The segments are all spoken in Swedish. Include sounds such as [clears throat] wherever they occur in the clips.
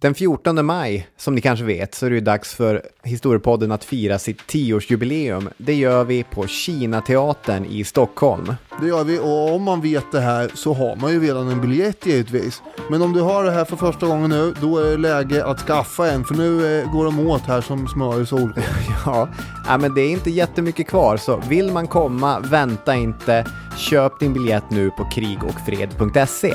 Den 14 maj, som ni kanske vet, så är det dags för Historiepodden att fira sitt tioårsjubileum. Det gör vi på Kinateatern i Stockholm. Det gör vi och om man vet det här så har man ju redan en biljett givetvis. Men om du har det här för första gången nu, då är det läge att skaffa en för nu eh, går de åt här som smör i solsken. Ja, men det är inte jättemycket kvar, så vill man komma, vänta inte. Köp din biljett nu på krigocfred.se.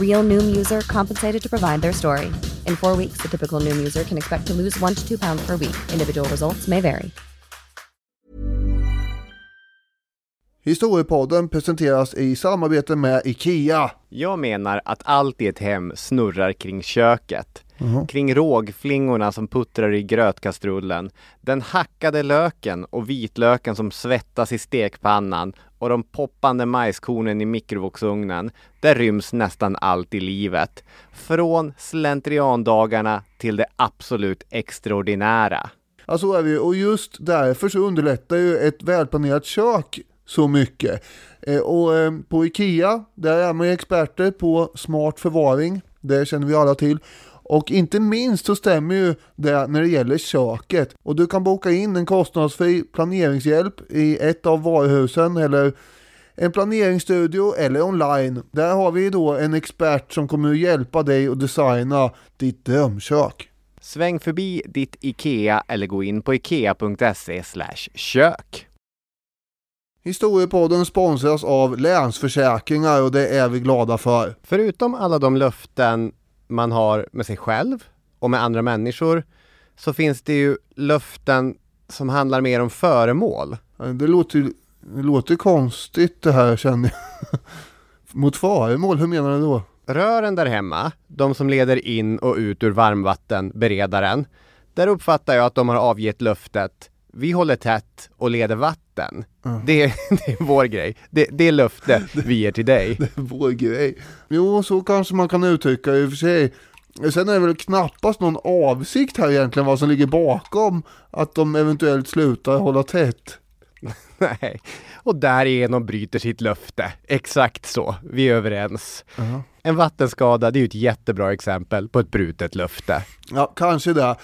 Real Noom user compensated to provide their story. In four weeks, the typical Noom user can expect to lose one to two pounds per week. Individual results may vary. Historiepodden presenteras i samarbete med IKEA. Jag menar att allt i ett hem snurrar kring köket. Kring rågflingorna som puttrar i grötkastrullen, den hackade löken och vitlöken som svettas i stekpannan och de poppande majskornen i mikrovågsugnen. Där ryms nästan allt i livet. Från slentriandagarna till det absolut extraordinära. Ja, så är det ju. och just därför så underlättar ju ett välplanerat kök så mycket. Eh, och eh, på IKEA, där är man ju experter på smart förvaring. Det känner vi alla till. Och inte minst så stämmer ju det när det gäller köket. Och du kan boka in en kostnadsfri planeringshjälp i ett av varuhusen eller en planeringsstudio eller online. Där har vi då en expert som kommer att hjälpa dig att designa ditt drömkök. Sväng förbi ditt IKEA eller gå in på ikea.se kök. Historiepodden sponsras av Länsförsäkringar och det är vi glada för. Förutom alla de löften man har med sig själv och med andra människor så finns det ju löften som handlar mer om föremål. Det låter det låter konstigt det här känner jag. [laughs] Mot föremål, hur menar du då? Rören där hemma, de som leder in och ut ur varmvattenberedaren, där uppfattar jag att de har avgett löftet vi håller tätt och leder vatten. Det, är, [laughs] det är vår grej. Det, det är löfte vi ger till dig. [laughs] Det är vår grej. Jo, så kanske man kan uttrycka i och för sig. Sen är det väl knappast någon avsikt här egentligen vad som ligger bakom att de eventuellt slutar hålla tätt. [laughs] Nej, och därigenom bryter sitt löfte. Exakt så, vi är överens. En vattenskada, det är ju ett jättebra exempel på ett brutet löfte. Ja, kanske det.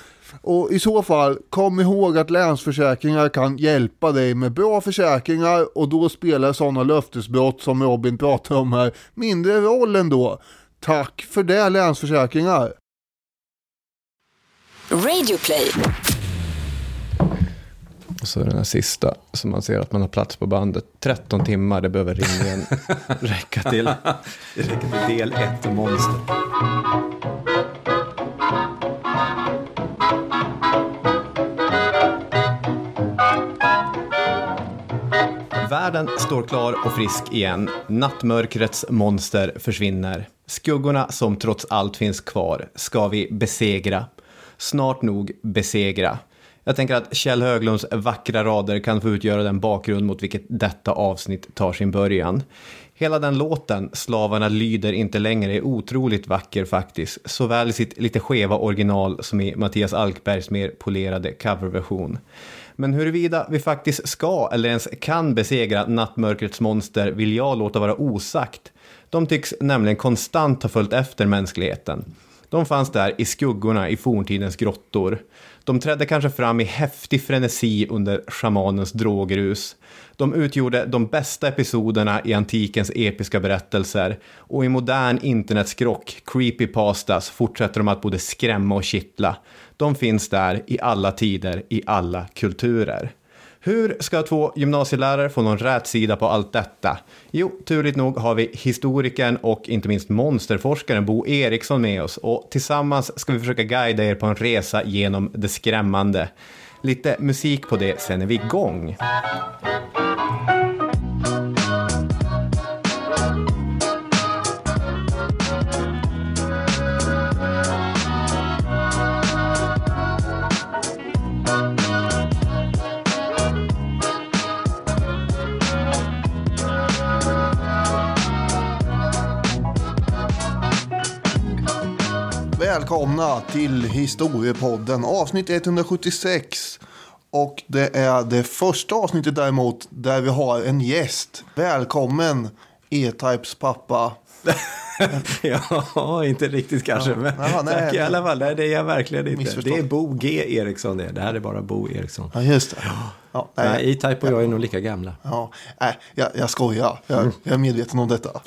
Och i så fall, kom ihåg att Länsförsäkringar kan hjälpa dig med bra försäkringar och då spelar sådana löftesbrott som Robin pratar om här mindre roll ändå. Tack för det Länsförsäkringar! Radioplay. Och så den här sista, som man ser att man har plats på bandet. 13 timmar, det behöver rimligen [laughs] räcka till. Det räcker till del ett monster. Världen står klar och frisk igen. Nattmörkrets monster försvinner. Skuggorna som trots allt finns kvar ska vi besegra. Snart nog besegra. Jag tänker att Kjell Höglunds vackra rader kan få utgöra den bakgrund mot vilket detta avsnitt tar sin början. Hela den låten, Slavarna lyder inte längre, är otroligt vacker faktiskt. Såväl i sitt lite skeva original som i Mattias Alkbergs mer polerade coverversion. Men huruvida vi faktiskt ska eller ens kan besegra nattmörkrets monster vill jag låta vara osagt. De tycks nämligen konstant ha följt efter mänskligheten. De fanns där i skuggorna i forntidens grottor. De trädde kanske fram i häftig frenesi under shamanens drogrus. De utgjorde de bästa episoderna i antikens episka berättelser och i modern internetskrock, creepypastas, fortsätter de att både skrämma och kittla. De finns där i alla tider, i alla kulturer. Hur ska två gymnasielärare få någon rätsida på allt detta? Jo, turligt nog har vi historikern och inte minst monsterforskaren Bo Eriksson med oss och tillsammans ska vi försöka guida er på en resa genom det skrämmande. Lite musik på det, sen är vi igång. Välkomna till Historiepodden avsnitt 176. Och det är det första avsnittet däremot där vi har en gäst. Välkommen E-Types pappa. [laughs] ja, inte riktigt kanske. Ja. Men Jaha, nej. tack i alla fall. Nej, det är jag verkligen inte. Missförstånd. Det är Bo G Eriksson det. Det här är bara Bo Eriksson. Ja, just det. Ja, nej, E-Type och jag är nog lika gamla. ja, nej, jag, jag skojar. Jag, jag är medveten om detta. [laughs]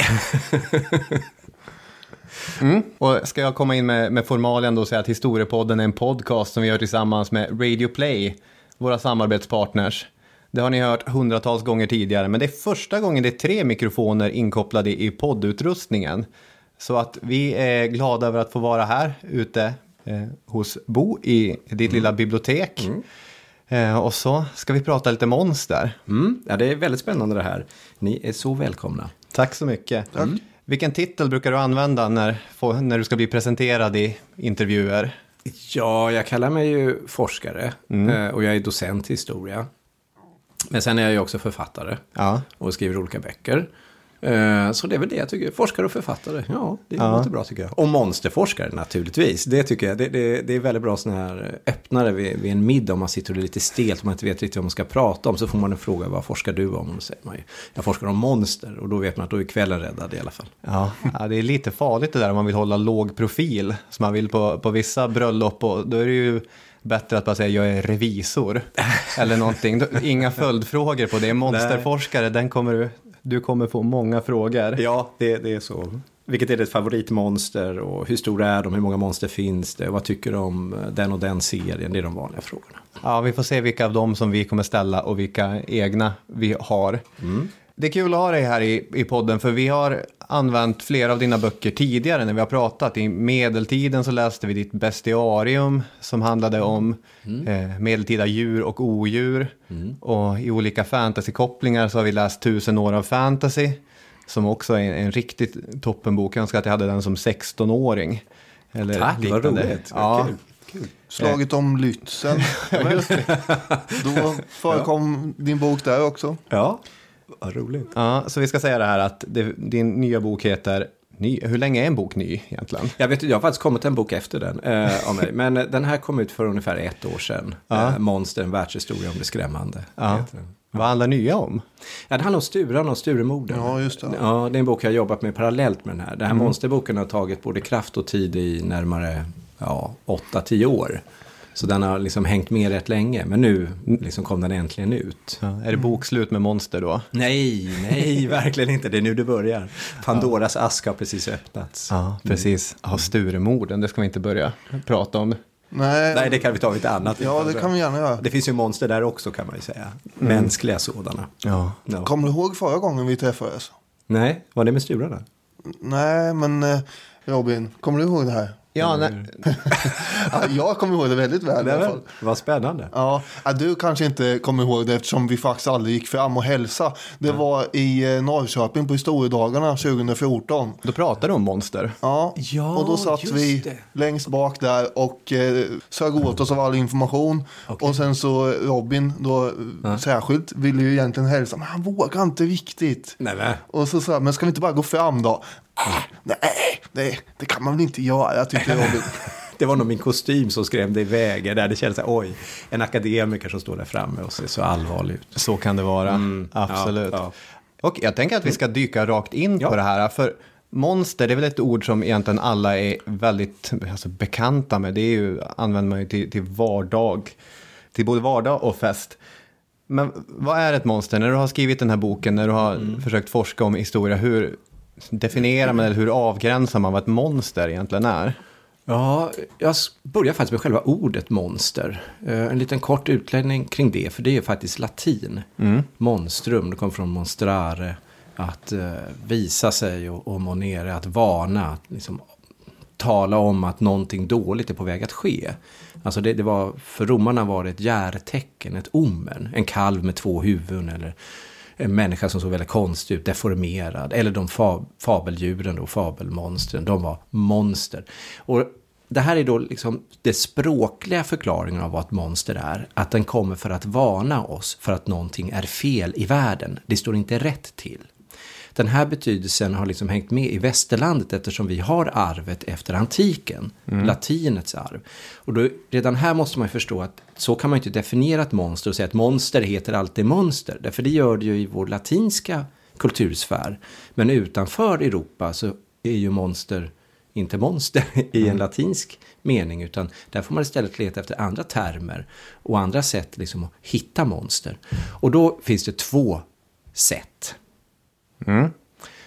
Och ska jag komma in med, med formalian då och säga att Historiepodden är en podcast som vi gör tillsammans med Radio Play, våra samarbetspartners. Det har ni hört hundratals gånger tidigare, men det är första gången det är tre mikrofoner inkopplade i poddutrustningen. Så att vi är glada över att få vara här ute eh, hos Bo i ditt lilla bibliotek. Eh, och så ska vi prata lite monster. Mm, ja, det är väldigt spännande det här. Ni är så välkomna. Tack så mycket. Mm. Vilken titel brukar du använda när, när du ska bli presenterad i intervjuer? Ja, jag kallar mig ju forskare eh, och jag är docent i historia. Men sen är jag ju också författare Ja. och skriver olika böcker. Eh, Så det är väl det jag tycker. Forskare och författare. Ja, det Ja. låter bra tycker jag. Och monsterforskare naturligtvis. Det tycker jag. Det, det, det är väldigt bra sådana här öppnare vid, vid en middag. Om man sitter och är lite stelt och man inte vet riktigt vad man ska prata om. Så får man en fråga, vad forskar du om? Och då säger man ju, jag forskar om monster. Och då vet man att då är kvällen räddad i alla fall. Ja, ja, det är lite farligt det där om man vill hålla låg profil. Som man vill på, på vissa bröllop. Och då är det ju bättre att bara säga jag är revisor. [laughs] Eller någonting. Inga följdfrågor på det. Monsterforskare, den kommer du, du kommer få många frågor. Ja, det, det är så. Vilket är ditt favoritmonster och hur stora är de, hur många monster finns det, vad tycker du om den och den serien, det är de vanliga frågorna. Ja, vi får se vilka av dem som vi kommer ställa och vilka egna vi har. Det är kul att ha dig här i, i podden för vi har använt flera av dina böcker tidigare när vi har pratat. I medeltiden så läste vi ditt bestiarium som handlade om eh, medeltida djur och odjur. Och i olika fantasykopplingar så har vi läst Tusen år av fantasy som också är en, en riktigt toppenbok. Jag önskar att jag hade den som 16-åring. Eller Tack, vad liknande. roligt. Ja. Kul. Slaget om Lützen. [laughs] Då förekom din bok där också. Ja, vad roligt. Ja, så vi ska säga det här att det, din nya bok heter... Ny, hur länge är en bok ny egentligen? Jag, vet, jag har faktiskt kommit en bok efter den eh, av mig, [laughs] men eh, den här kom ut för ungefär ett år sedan. Eh, Monster, en världshistoria om det skrämmande. Ja. Vad handlar nya om? Ja, det handlar om Sturan och Sturemorden. Ja, just det. Ja, det är en bok jag har jobbat med parallellt med den här. Den här monsterboken har tagit både kraft och tid i närmare ja, 8-10 år. Så den har liksom hängt med rätt länge, men nu liksom kom den äntligen ut. Ja, är det bokslut med monster då? Nej, nej, [laughs] verkligen inte. Det är nu det börjar. Pandoras ask har precis öppnats. Ja, precis. Ja, Sturemorden, det ska vi inte börja prata om. Nej, Nej, det kan vi ta vid ett annat ja det kan vi gärna göra. Det finns ju monster där också kan man ju säga. Mänskliga sådana. Ja. Ja. Kommer du ihåg förra gången vi träffades? Nej, var det med Sturarna? Nej, men eh, Robin, kommer du ihåg det här? Ja, nej, [laughs] Ja, jag kommer ihåg det väldigt väl i alla fall. Vad spännande. Ja, ja, du kanske inte kommer ihåg det eftersom vi faktiskt aldrig gick fram och hälsa. Det var i eh, Norrköping på historiedagarna 2014. då pratar du om monster. Ja, Ja, och då satt vi det. längst bak där och eh, sög åt oss av all information. Och sen så Robin då eh, särskilt ville ju egentligen hälsa, men han vågar inte riktigt. Nej, nej. Och så sa jag, men ska vi inte bara gå fram då? Nej, det, det kan man väl inte göra, tyckte Robin. [laughs] det var nog min kostym som skrämde iväg. Där det kändes så här, oj, en akademiker som står där framme och ser så allvarlig ut. Så kan det vara, Mm, absolut. ja, ja. Och jag tänker att vi ska dyka rakt in Ja. på det här. För monster, det är väl ett ord som egentligen alla är väldigt alltså, bekanta med. Det är ju, använder man ju till, till vardag. Till både vardag och fest. Men vad är ett monster? När du har skrivit den här boken, när du har Mm. försökt forska om historia, hur definierar man eller hur avgränsar man vad ett monster egentligen är? Ja, jag börjar faktiskt med själva ordet monster. Eh, En liten kort utläggning kring det, för det är faktiskt latin. Monstrum, det kommer från monstrare, att eh, visa sig och, och monere, att varna, att liksom tala om att någonting dåligt är på väg att ske. Alltså det, det var, för romarna var det ett järtecken, ett omen, en kalv med två huvuden eller en människa som såg väldigt konstig ut, deformerad. Eller de fa, fabeldjuren och fabelmonstren, de var monster. Och det här är då liksom det språkliga förklaringen av vad ett monster är. Att den kommer för att varna oss för att någonting är fel i världen. Det står inte rätt till. Den här betydelsen har liksom hängt med i västerlandet eftersom vi har arvet efter antiken, latinets arv. Och då, redan här måste man ju förstå att så kan man ju inte definiera ett monster och säga att monster heter alltid monster. Därför det gör det ju i vår latinska kultursfär. Men utanför Europa så är ju monster inte monster [laughs] i en latinsk mening utan där får man istället leta efter andra termer och andra sätt liksom att hitta monster. Och då finns det två sätt. Mm.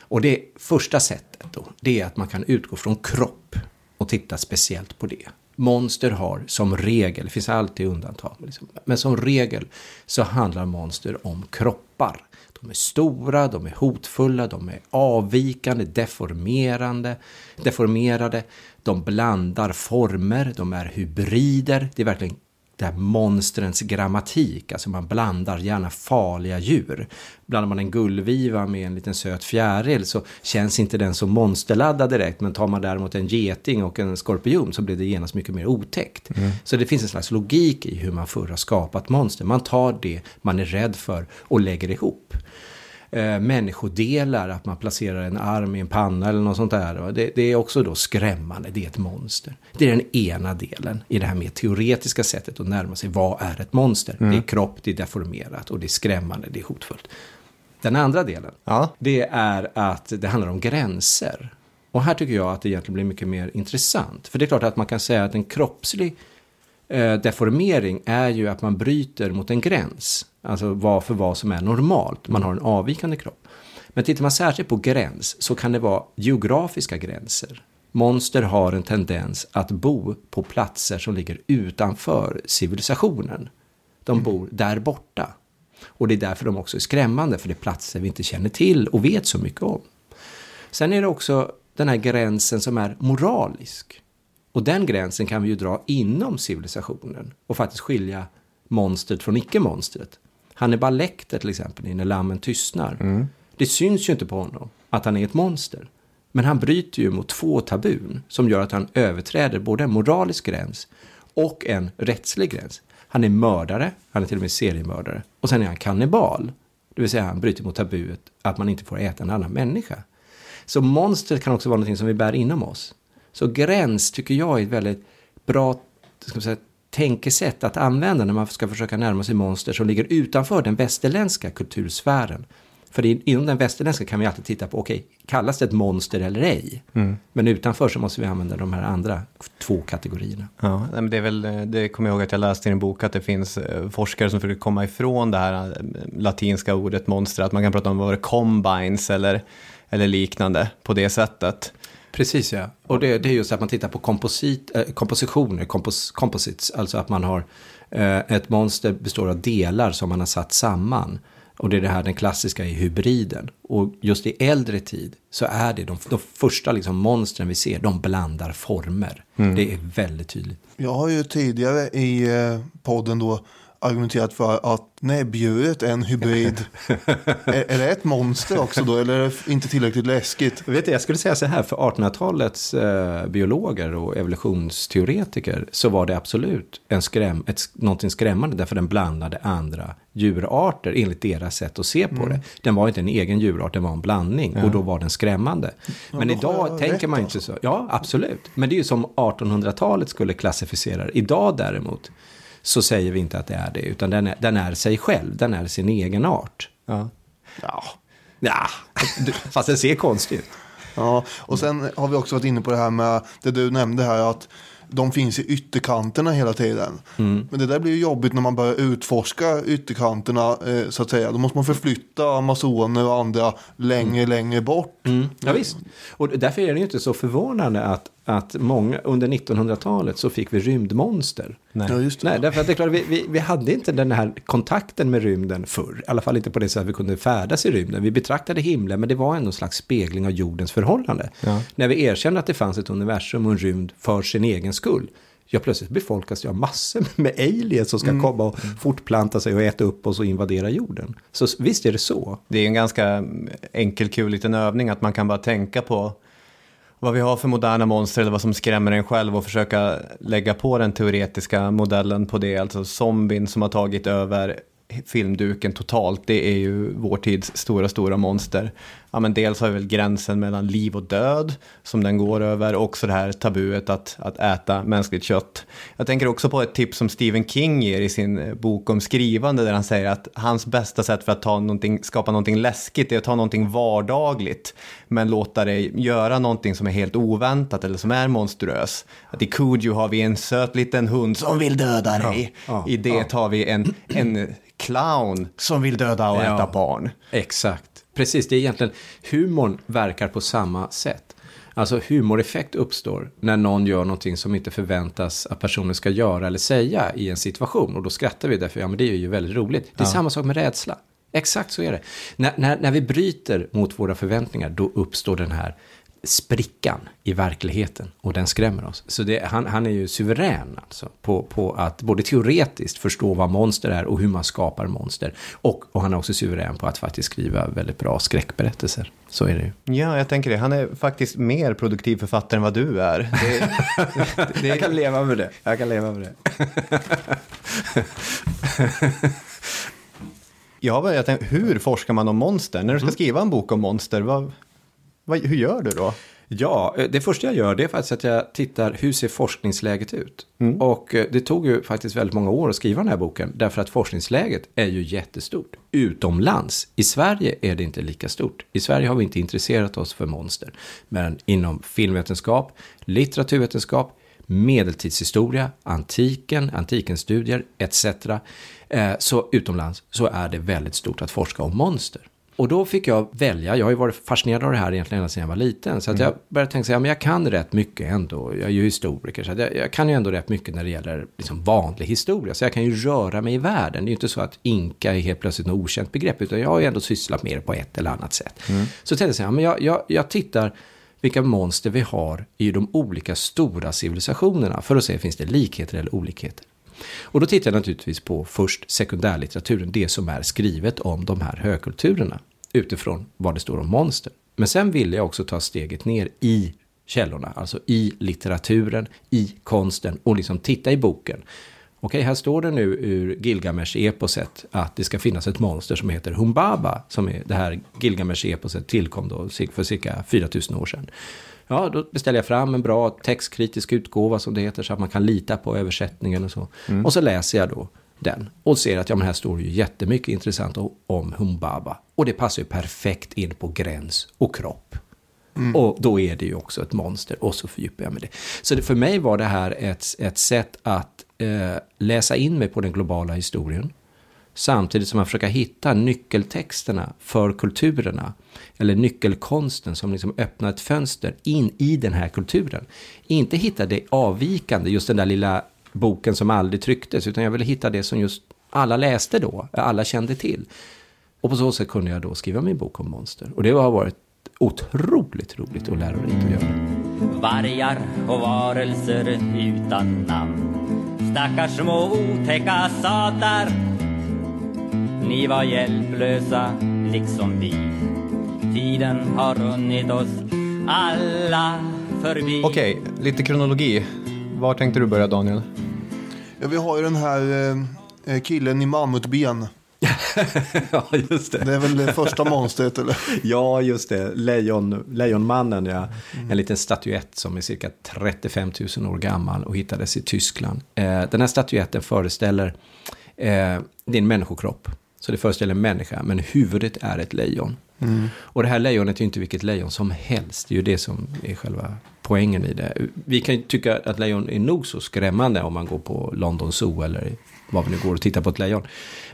Och det första sättet då, det är att man kan utgå från kropp och titta speciellt på det. Monster har som regel, det finns alltid undantag, liksom, men som regel så handlar monster om kroppar. De är stora, de är hotfulla, de är avvikande, deformerande, deformerade, de blandar former, de är hybrider. Det är verkligen det här monstrens grammatik, alltså man blandar gärna farliga djur. Blandar man en gullviva med en liten söt fjäril så känns inte den så monsterladdad direkt, men tar man däremot en geting och en skorpion så blir det genast mycket mer otäckt. Så det finns en slags logik i hur man förr har skapat monster. Man tar det man är rädd för och lägger ihop eh, människodelar, att man placerar en arm i en panna eller något sånt där. Det, det är också då skrämmande, det är ett monster. Det är den ena delen i det här mer teoretiska sättet att närma sig vad är ett monster. Det är kropp, det är deformerat och det är skrämmande, det är hotfullt. Den andra delen, Ja. det är att det handlar om gränser. Och här tycker jag att det egentligen blir mycket mer intressant. För det är klart att man kan säga att en kroppslig eh, deformering är ju att man bryter mot en gräns. Alltså vad för vad som är normalt. Man har en avvikande kropp. Men tittar man särskilt på gräns så kan det vara geografiska gränser. Monster har en tendens att bo på platser som ligger utanför civilisationen. De bor där borta. Och det är därför de också är skrämmande, för det är platser vi inte känner till och vet så mycket om. Sen är det också den här gränsen som är moralisk. Och den gränsen kan vi ju dra inom civilisationen och faktiskt skilja monstret från icke-monstret. Hannibal Lecter till exempel, i När lammen tystnar. Det syns ju inte på honom att han är ett monster. Men han bryter ju mot två tabun som gör att han överträder både en moralisk gräns och en rättslig gräns. Han är mördare, han är till och med seriemördare. Och sen är han kannibal. Det vill säga han bryter mot tabuet att man inte får äta en annan människa. Så monstret kan också vara något som vi bär inom oss. Så gräns tycker jag är ett väldigt bra ska man säga, tänkesätt att använda när man ska försöka närma sig monster som ligger utanför den västerländska kultursfären. För inom den västerländska kan vi alltid titta på, okej, kallas det ett monster eller ej? Men utanför så måste vi använda de här andra två kategorierna. Ja, men det, är väl, det kommer jag ihåg att jag läste i en bok att det finns eh, forskare som försöker komma ifrån det här eh, latinska ordet monster, att man kan prata om vad det combines eller, eller liknande på det sättet. Precis ja. Och det, det är just att man tittar på komposit, eh, kompositioner, kompos, composites, alltså att man har eh, ett monster består av delar som man har satt samman. Och det är det här den klassiska i hybriden. Och just i äldre tid så är det de, de första liksom monstren vi ser, de blandar former. Det är väldigt tydligt. Jag har ju tidigare i eh, podden då argumenterat för att näbbdjuret är en hybrid. [laughs] är, är det ett monster också då, eller är det inte tillräckligt läskigt? Vet du, jag skulle säga så här, för 1800-talets eh, biologer och evolutionsteoretiker så var det absolut en skräm, ett, någonting skrämmande därför den blandade andra djurarter enligt deras sätt att se på Mm. det. Den var inte en egen djurart, den var en blandning och då var den skrämmande. Men då har idag tänker man inte alltså. så. Ja, absolut. Men det är ju som 1800-talet skulle klassificera det. Idag däremot så säger vi inte att det är det, utan den är, den är sig själv, den är sin egen art. Ja. Ja. Ja, du, fast den ser konstig ut. Ja, och sen har vi också varit inne på det här med det du nämnde här att de finns i ytterkanterna hela tiden. Men det där blir ju jobbigt när man börjar utforska ytterkanterna eh, så att säga. Då måste man förflytta amazoner och andra längre, längre bort. Ja, visst. Och därför är det ju inte så förvånande att, att många, under 1900-talet så fick vi rymdmonster. Nej. Ja, just det. Nej, därför att det är klart, vi, vi, vi hade inte den här kontakten med rymden förr. I alla fall inte på det sättet att vi kunde färdas i rymden. Vi betraktade himlen, men det var ändå en slags spegling av jordens förhållande. Ja. När vi erkände att det fanns ett universum och en rymd för sin egen skull. Ja, plötsligt befolkas av massor med aliens som ska komma och fortplanta sig och äta upp oss och invadera jorden. Så visst är det så. Det är en ganska enkel, kul liten övning att man kan bara tänka på vad vi har för moderna monster eller vad som skrämmer en själv och försöka lägga på den teoretiska modellen på det. Alltså zombien som har tagit över filmduken totalt, det är ju vår tids stora, stora monster. Ja, men dels har vi väl gränsen mellan liv och död som den går över, och också det här tabuet att, att äta mänskligt kött. Jag tänker också på ett tips som Stephen King ger i sin eh, bok om skrivande, där han säger att hans bästa sätt för att ta någonting, skapa någonting läskigt är att ta någonting vardagligt, men låta dig göra någonting som är helt oväntat eller som är monstruös. Att i Kujo har vi en söt liten hund som vill döda dig. ja, I det har vi en, en clown som vill döda och Ja. äta barn. Exakt. Precis, det är egentligen humorn verkar på samma sätt. Alltså humoreffekt uppstår när någon gör någonting som inte förväntas att personen ska göra eller säga i en situation. Och då skrattar vi därför, ja men det är ju väldigt roligt. Det är samma sak med rädsla. Exakt så är det. När, när, när vi bryter mot våra förväntningar, då uppstår den här sprickan i verkligheten och den skrämmer oss. Så det, han, han är ju suverän alltså på, på att både teoretiskt förstå vad monster är och hur man skapar monster. Och, och han är också suverän på att faktiskt skriva väldigt bra skräckberättelser. Så är det ju. Ja, jag tänker det. Han är faktiskt mer produktiv författare än vad du är. Det, [laughs] det, Jag kan leva med det. Jag kan leva med det. Ja, jag tänkte, hur forskar man om monster? När du ska skriva en bok om monster, vad, vad, hur gör du då? Ja, eh, det första jag gör det är faktiskt att jag tittar hur ser forskningsläget ut. Och eh, det tog ju faktiskt väldigt många år att skriva den här boken. Därför att forskningsläget är ju jättestort. Utomlands, i Sverige är det inte lika stort. I Sverige har vi inte intresserat oss för monster. Men inom filmvetenskap, litteraturvetenskap, medeltidshistoria, antiken, antikens studier etc. Eh, så utomlands så är det väldigt stort att forska om monster. Och då fick jag välja, jag har ju varit fascinerad av det här egentligen ända sedan jag var liten. Så att jag började tänka så här, men jag kan rätt mycket ändå, jag är ju historiker, så jag, jag kan ju ändå rätt mycket när det gäller liksom vanlig historia. Så jag kan ju röra mig i världen. Det är ju inte så att inka är helt plötsligt något okänt begrepp, utan jag har ju ändå sysslat med det på ett eller annat sätt. Så tänkte jag så här, men jag, jag, jag tittar vilka monster vi har i de olika stora civilisationerna för att se finns det likheter eller olikheter. Och då tittar jag naturligtvis på först sekundärlitteraturen, det som är skrivet om de här högkulturerna utifrån vad det står om monster. Men sen ville jag också ta steget ner i källorna, alltså i litteraturen, i konsten och liksom titta i boken. Okej, här står det nu ur Gilgamesh-eposet att det ska finnas ett monster som heter Humbaba, som är det här Gilgamesh-eposet tillkom då för cirka 4000 år sedan. Ja, då beställer jag fram en bra textkritisk utgåva som det heter, så att man kan lita på översättningen och så. Och så läser jag då den och ser att ja, men här står det ju jättemycket intressant om Humbaba. Och det passar ju perfekt in på gräns och kropp. Och då är det ju också ett monster och så fördjupar jag mig det. Så det, för mig var det här ett, ett sätt att eh, läsa in mig på den globala historien. Samtidigt som man försöker hitta nyckeltexterna för kulturerna. Eller nyckelkonsten som liksom öppnar ett fönster in i den här kulturen. Inte hitta det avvikande, just den där lilla boken som aldrig trycktes. Utan jag ville hitta det som just alla läste då, alla kände till. Och på så sätt kunde jag då skriva min bok om monster. Och det har varit otroligt roligt och lärorikt att göra. Vargar och varelser utan namn Stackars små otäcka satar ni var hjälplösa liksom vi Tiden har runnit oss alla förbi Okej, lite kronologi. Var tänkte du börja Daniel? Ja, vi har ju den här eh, killen i mammutben. [laughs] ja, just det. Det är väl det första monstret eller? [laughs] Ja, just det. Lejon, Lejonmannen, ja. En liten statyett som är cirka 35 000 år gammal och hittades i Tyskland. Eh, den här statyetten föreställer, eh, en människokropp. Så det föreställer en människa, men huvudet är ett lejon. Mm. Och det här lejonet är ju inte vilket lejon som helst. Det är ju det som är själva poängen i det. Vi kan ju tycka att lejon är nog så skrämmande om man går på London Zoo eller var vi nu går och tittar på ett lejon.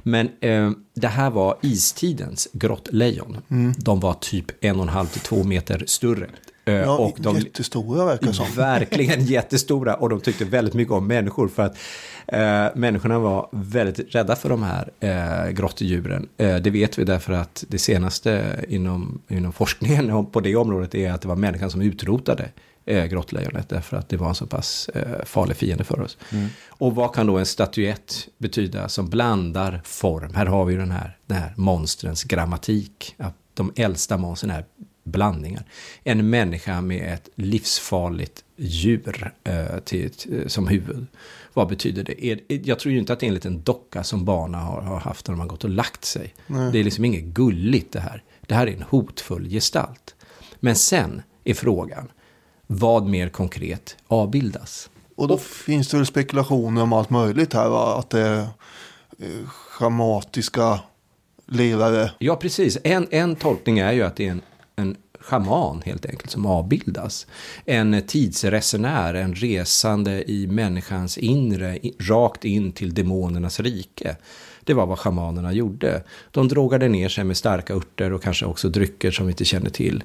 Men eh, det här var istidens grottlejon. Mm. De var typ en och en halv till två meter större. Eh, Ja, och de, jättestora verkar som. [laughs] Verkligen jättestora och de tyckte väldigt mycket om människor för att eh, människorna var väldigt rädda för de här eh, grottdjuren. Eh, det vet vi därför att det senaste inom, inom forskningen på det området är att det var människan som utrotade eh, grottlejonet därför att det var en så pass eh, farlig fiende för oss. Och vad kan då en statyett betyda som blandar form? Här har vi ju den här, den här monstrens grammatik. Att de äldsta monstren är blandningar. En människa med ett livsfarligt djur eh, till, till, som huvud. Vad betyder det? Är, jag tror ju inte att det är en liten docka som barnen har, har haft när de har gått och lagt sig. Det är liksom inget gulligt det här. Det här är en hotfull gestalt. Men sen är frågan, vad mer konkret avbildas? Och då finns det väl spekulationer om allt möjligt här va? Att det är eh, schematiska ledare. Ja, precis. En, en tolkning är ju att det är en, en schaman helt enkelt som avbildas. En tidsresenär, en resande i människans inre, rakt in till demonernas rike. Det var vad schamanerna gjorde. De drogade ner sig med starka örter och kanske också drycker som vi inte känner till.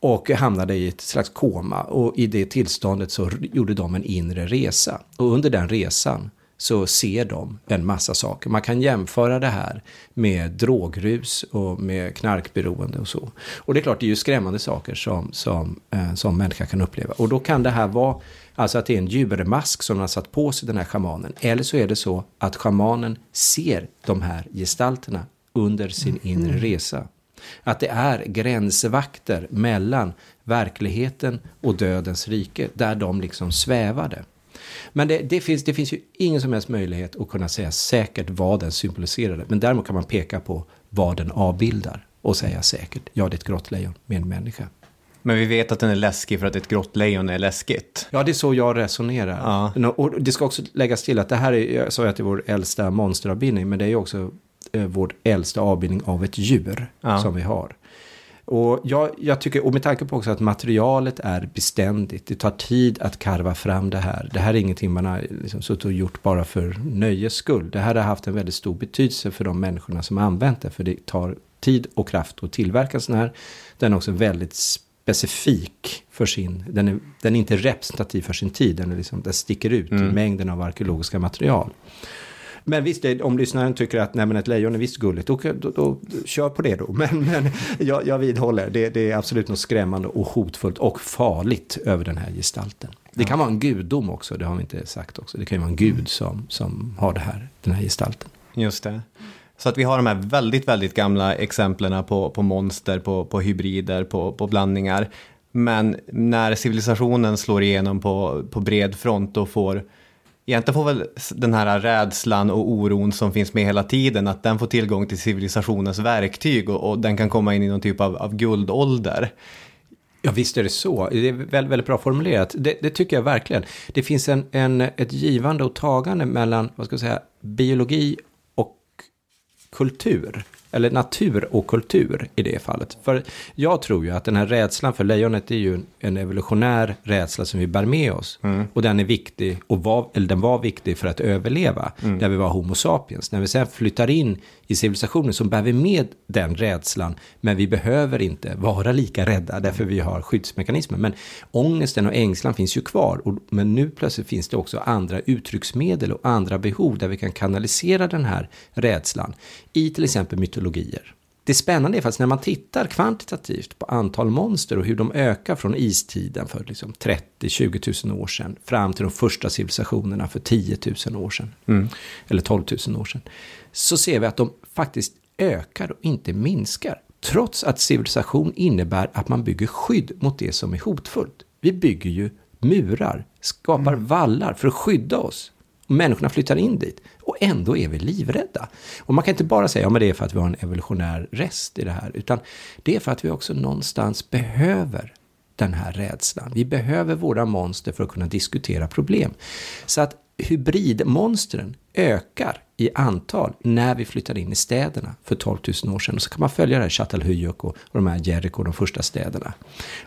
Och hamnade i ett slags koma. Och i det tillståndet så gjorde de en inre resa. Och under den resan så ser de en massa saker. Man kan jämföra det här med drogrus och med knarkberoende och så. Och det är klart, det är ju skrämmande saker som, som, eh, som människa kan uppleva. Och då kan det här vara, alltså att det är en djurmask som har satt på sig den här shamanen. Eller så är det så att shamanen ser de här gestalterna under sin inre resa. Att det är gränsvakter mellan verkligheten och dödens rike, där de liksom svävade. Men det, det, finns, det finns ju ingen som helst möjlighet att kunna säga säkert vad den symboliserade. Men däremot kan man peka på vad den avbildar och säga säkert, ja det är ett grottlejon med en människa. Men vi vet att den är läskig för att ett grottlejon är läskigt. Ja, det är så jag resonerar. Ja. Och det ska också läggas till att det här är, jag sa att det är vår äldsta monsteravbildning, men det är också eh, vår äldsta avbildning av ett djur Ja. som vi har. Och jag, jag tycker, och med tanke på också att materialet är beständigt, det tar tid att karva fram det här. Det här är ingenting man har liksom suttit och gjort bara för nöjes skull. Det här har haft en väldigt stor betydelse för de människorna som har använt det, för det tar tid och kraft att tillverka sån här. Den är också väldigt specifik för sin, den är, den är inte representativ för sin tid, den, är liksom, den sticker ut i mängden av arkeologiska material. Men visst, om lyssnaren tycker att nej, men ett lejon är visst gulligt, då, då, då, kör på det då. [laughs] Men, men jag, jag vidhåller, det, det är absolut något skrämmande och hotfullt och farligt över den här gestalten. Det kan vara en gudom också, det har vi inte sagt också. Det kan ju vara en gud som, som har det här, den här gestalten. Just det. Så att vi har de här väldigt, väldigt gamla exemplen på, på monster, på, på hybrider, på, på blandningar. Men när civilisationen slår igenom på, på bred front och får Egentligen får väl den här rädslan och oron som finns med hela tiden, att den får tillgång till civilisationens verktyg och, och den kan komma in i någon typ av, av guldålder. Ja, visst är det så. Det är väldigt, väldigt bra formulerat. Det, det tycker jag verkligen. Det finns en, en, ett givande och tagande mellan, vad ska jag säga, biologi och kultur. Eller natur och kultur i det fallet. För jag tror ju att den här rädslan för lejonet är ju en, evolutionär rädsla som vi bär med oss. Och den är viktig, och var, eller den var viktig för att överleva, när vi var Homo sapiens. När vi sen flyttar in i civilisationen så bär vi med den rädslan, men vi behöver inte vara lika rädda därför vi har skyddsmekanismer. Men ångesten och ängslan finns ju kvar, och, men nu plötsligt finns det också andra uttrycksmedel och andra behov där vi kan kanalisera den här rädslan i till exempel mytologier. det spännande är faktiskt när man tittar kvantitativt på antal monster och hur de ökar från istiden för liksom 30-20 000 år sedan fram till de första civilisationerna för 10 000 år sedan. Mm. Eller 12 000 år sedan. Så ser vi att de faktiskt ökar och inte minskar. Trots att civilisation innebär att man bygger skydd mot det som är hotfullt. Vi bygger ju murar, skapar mm. vallar för att skydda oss. Och människorna flyttar in dit. Och ändå är vi livrädda. Och man kan inte bara säga att ja, det är för att vi har en evolutionär rest i det här. Utan det är för att vi också någonstans behöver den här rädslan. Vi behöver våra monster för att kunna diskutera problem. Så att hybridmonstren ökar i antal när vi flyttade in i städerna för 12 000 år sedan. Och så kan man följa det här Çatalhöyük och, och de här Jeriko, de första städerna.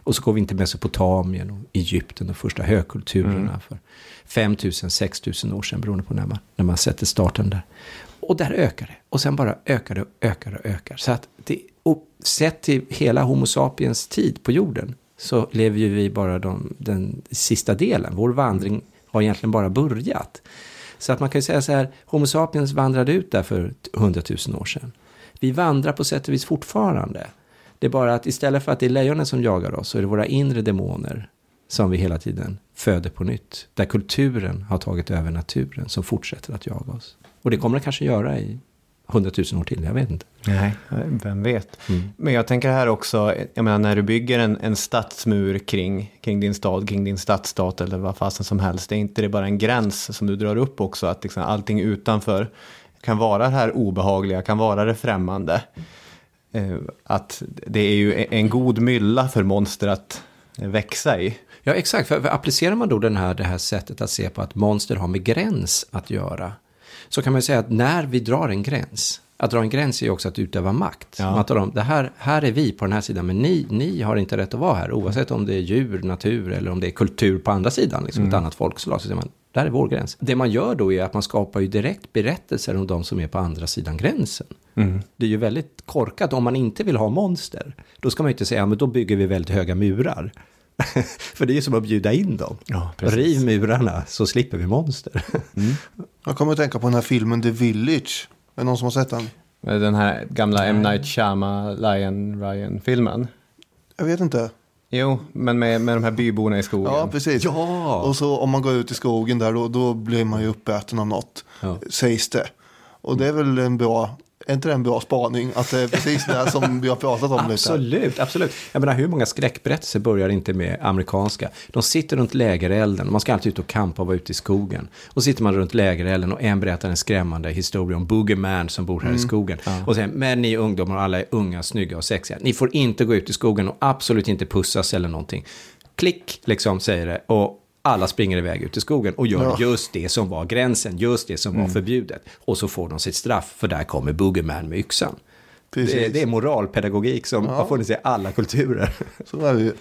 Och så går vi in till Mesopotamien och Egypten, de första högkulturerna mm. för 5 000, 6 000 år sedan beroende på när man, när man sätter starten där. Och där ökar det. Och sen bara ökar det och ökar och ökar. Så att det, och sett till hela Homo sapiens tid på jorden så lever ju vi bara de, den sista delen. Vår vandring har egentligen bara börjat. Så att man kan ju säga så här, Homo sapiens vandrade ut där för hundratusen år sedan. Vi vandrar på sätt och vis fortfarande. Det är bara att istället för att det är lejonen som jagar oss så är det våra inre demoner som vi hela tiden föder på nytt. Där kulturen har tagit över naturen som fortsätter att jaga oss. Och det kommer det kanske göra i hundratusen år till, jag vet inte. Nej, vem vet. Mm. Men jag tänker här också, jag menar när du bygger en, en stadsmur kring, kring din stad, kring din stadsstat eller vad fasen som helst, är inte det bara en gräns som du drar upp också, att liksom allting utanför kan vara det här obehagliga, kan vara det främmande. Eh, att det är ju en god mylla för monster att växa i. Ja, exakt. För, för applicerar man då den här, det här sättet att se på att monster har med gräns att göra, så kan man säga att när vi drar en gräns, att dra en gräns är ju också att utöva makt. Ja. Man talar om, det här, här är vi på den här sidan, men ni, ni har inte rätt att vara här, oavsett om det är djur, natur eller om det är kultur på andra sidan, liksom mm. ett annat folkslag. Så säger man, där är vår gräns. Det man gör då är att man skapar ju direkt berättelser om de som är på andra sidan gränsen. Mm. Det är ju väldigt korkat om man inte vill ha monster. Då ska man ju inte säga, ja, men då bygger vi väldigt höga murar. [laughs] För det är ju som att bjuda in dem. Ja, Riv murarna så slipper vi monster. Mm. Jag kommer att tänka på den här filmen The Village. Är det någon som har sett den? Den här gamla M. Night Shyamalan Ryan-filmen. Jag vet inte. Jo, men med, med de här byborna i skogen. Ja, precis. Ja! Och så om man går ut i skogen där, då, då blir man ju uppäten av något, ja. sägs det. Och det är väl en bra är inte det en bra spaning? Att det är precis det som vi har pratat om absolut, lite. Absolut, Jag menar, hur många skräckberättelser börjar inte med amerikanska? De sitter runt lägerelden, man ska alltid ut och kampa och vara ute i skogen. Och sitter man runt lägerelden och en berättar en skrämmande historia om Boogeyman som bor här mm. i skogen. Ja. Och säger, men ni ungdomar, alla är unga, snygga och sexiga. Ni får inte gå ut i skogen och absolut inte pussas eller någonting. Klick, liksom, säger det. Och alla springer iväg ut i skogen och gör ja. just det som var gränsen, just det som mm. var förbjudet. Och så får de sitt straff, för där kommer Boogeyman med yxan. Det, det, är moralpedagogik som ja. har funnits i alla kulturer. [laughs] Så är det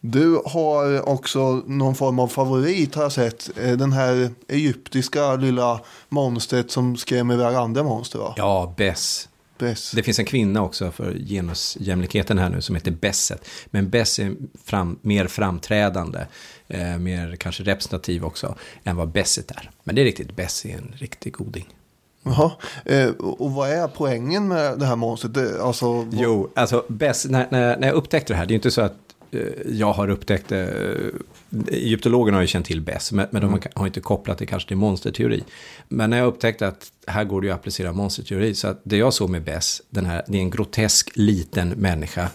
Du har också någon form av favorit har jag sett. Eh, den här egyptiska lilla monstret som skrämmer iväg andra monster va? Ja, Bess. Bess. Det finns en kvinna också för genusjämlikheten här nu som heter Besset. Men Bess är fram, mer framträdande, eh, mer kanske representativ också, än vad Besset är. Men det är riktigt, Bess är en riktig goding. Jaha, eh, och vad är poängen med det här monstret? Det, alltså, vad... Jo, alltså Bess, när, när, när jag upptäckte det här, det är inte så att jag har upptäckt det Egyptologerna har ju känt till Bess, men, men mm. de har inte kopplat det kanske till monsterteori. Men när jag upptäckte att här går det ju att applicera monsterteori, så att det jag såg med Bess, den här, det är en grotesk liten människa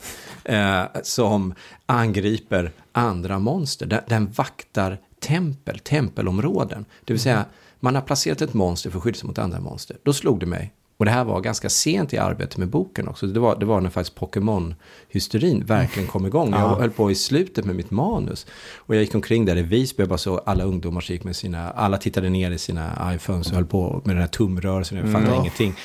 eh, som angriper andra monster. Den, den vaktar tempel, tempelområden. Det vill säga, mm. man har placerat ett monster för att skydda sig mot andra monster. Då slog det mig, och det här var ganska sent i arbetet med boken också. Det var, det var när faktiskt Pokémon-hysterin verkligen kom igång. Jag höll på i slutet med mitt manus. Och jag gick omkring där i Visby och bara så alla ungdomar gick med sina, alla tittade ner i sina iPhones och höll på med den här tumrörelsen. Jag fattade mm. ingenting.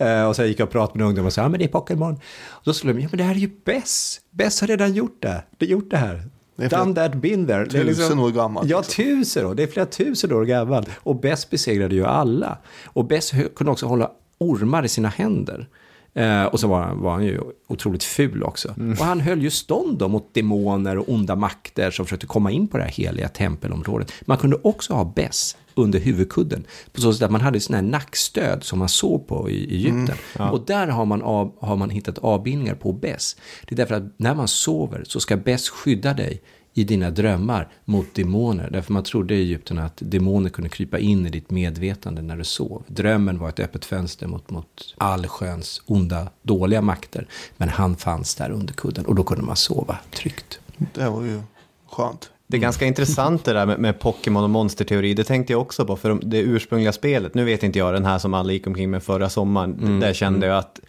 uh, [laughs] och så gick jag och pratade med ungdomar och sa, ja men det är Pokémon. Och då skulle de, ja men det här är ju Bess. Bess har redan gjort det. Det gjort det här. Det Done that, been there. Tusen liksom, år gammalt. Ja, liksom. tusen år. Det är flera tusen år gammalt. Och Bess besegrade ju alla. Och Bess kunde också hålla ormar i sina händer. Eh, och så var han, var han ju otroligt ful också. Mm. Och han höll ju stånd då mot demoner och onda makter som försökte komma in på det här heliga tempelområdet. Man kunde också ha Bess under huvudkudden. På så sätt att man hade sådana här nackstöd som man såg på i Egypten. Mm, ja. Och där har man, av, har man hittat avbildningar på Bess. Det är därför att när man sover så ska Bess skydda dig i dina drömmar mot demoner. Därför man trodde i Egypten att demoner kunde krypa in i ditt medvetande när du sov. Drömmen var ett öppet fönster mot, mot allsköns onda, dåliga makter. Men han fanns där under kudden och då kunde man sova tryggt. Det var ju skönt. Det är ganska intressant det där med, med Pokémon och monsterteori. Det tänkte jag också på, för det ursprungliga spelet, nu vet inte jag den här som alla gick omkring med förra sommaren, mm. där kände jag att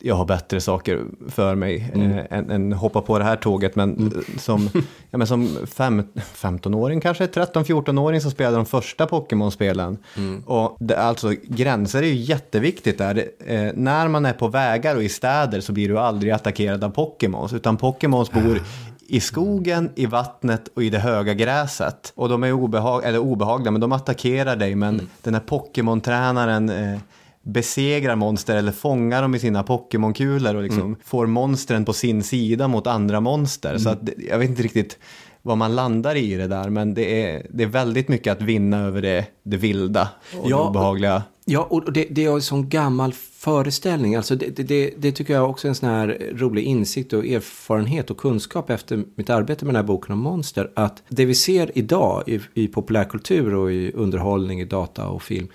jag har bättre saker för mig mm. eh, än, än hoppa på det här tåget. Men mm. som, [laughs] ja, men som fem, 15-åring, kanske 13-14-åring, så spelade de första Pokémon-spelen. Mm. Och det, alltså, gränser är ju jätteviktigt där. Eh, när man är på vägar och i städer så blir du aldrig attackerad av Pokémons, utan Pokémons bor i skogen, i vattnet och i det höga gräset. Och de är obehag eller obehagliga, men de attackerar dig. Men mm. den här Pokémon-tränaren eh, besegrar monster eller fångar dem i sina Pokémon-kulor och liksom mm. får monstren på sin sida mot andra monster. Mm. Så att, jag vet inte riktigt vad man landar i det där, men det är, det är väldigt mycket att vinna över det, det vilda och ja, det obehagliga. Ja, och det, det är en sån gammal föreställning. Alltså det, det, det, tycker jag också är en sån här rolig insikt och erfarenhet och kunskap efter mitt arbete med den här boken om monster. Att det vi ser idag i, i populärkultur och i underhållning, i data och film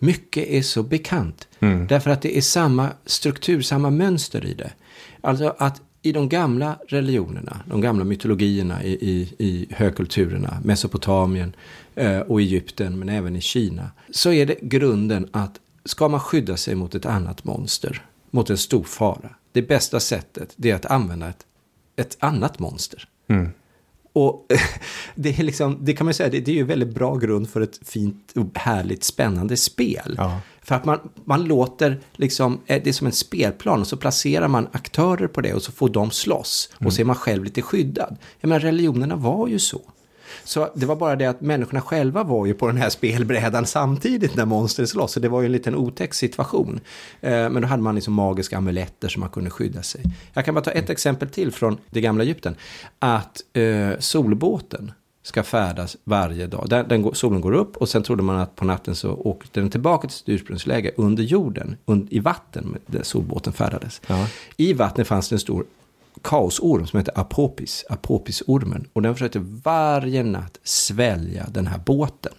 mycket är så bekant. Mm. Därför att det är samma struktur, samma mönster i det. Alltså att i de gamla religionerna, de gamla mytologierna i, i, i högkulturerna, Mesopotamien eh, och Egypten, men även i Kina, så är det grunden att ska man skydda sig mot ett annat monster, mot en stor fara, det bästa sättet det är att använda ett, ett annat monster. Mm. Och [laughs] det, är liksom, det kan man säga, det, det är ju väldigt bra grund för ett fint, härligt, spännande spel. Ja. För att man, man låter, liksom, eh, det är som en spelplan och så placerar man aktörer på det och så får de slåss. Mm. Och så är man själv lite skyddad. Jag menar, religionerna var ju så. Så det var bara det att människorna själva var ju på den här spelbrädan samtidigt när monstret slåss. Så det var ju en liten otäck situation. Eh, men då hade man liksom magiska amuletter som man kunde skydda sig. Jag kan bara ta ett exempel till från det gamla Egypten. Att eh, solbåten ska färdas varje dag. Den, den, solen går upp och sen trodde man att på natten så åkte den tillbaka till sitt ursprungsläge under jorden, i vatten, där solbåten färdades. Ja. I vattnet fanns det en stor kaosorm som heter Apopis, Apopisormen. Och den försökte varje natt svälja den här båten.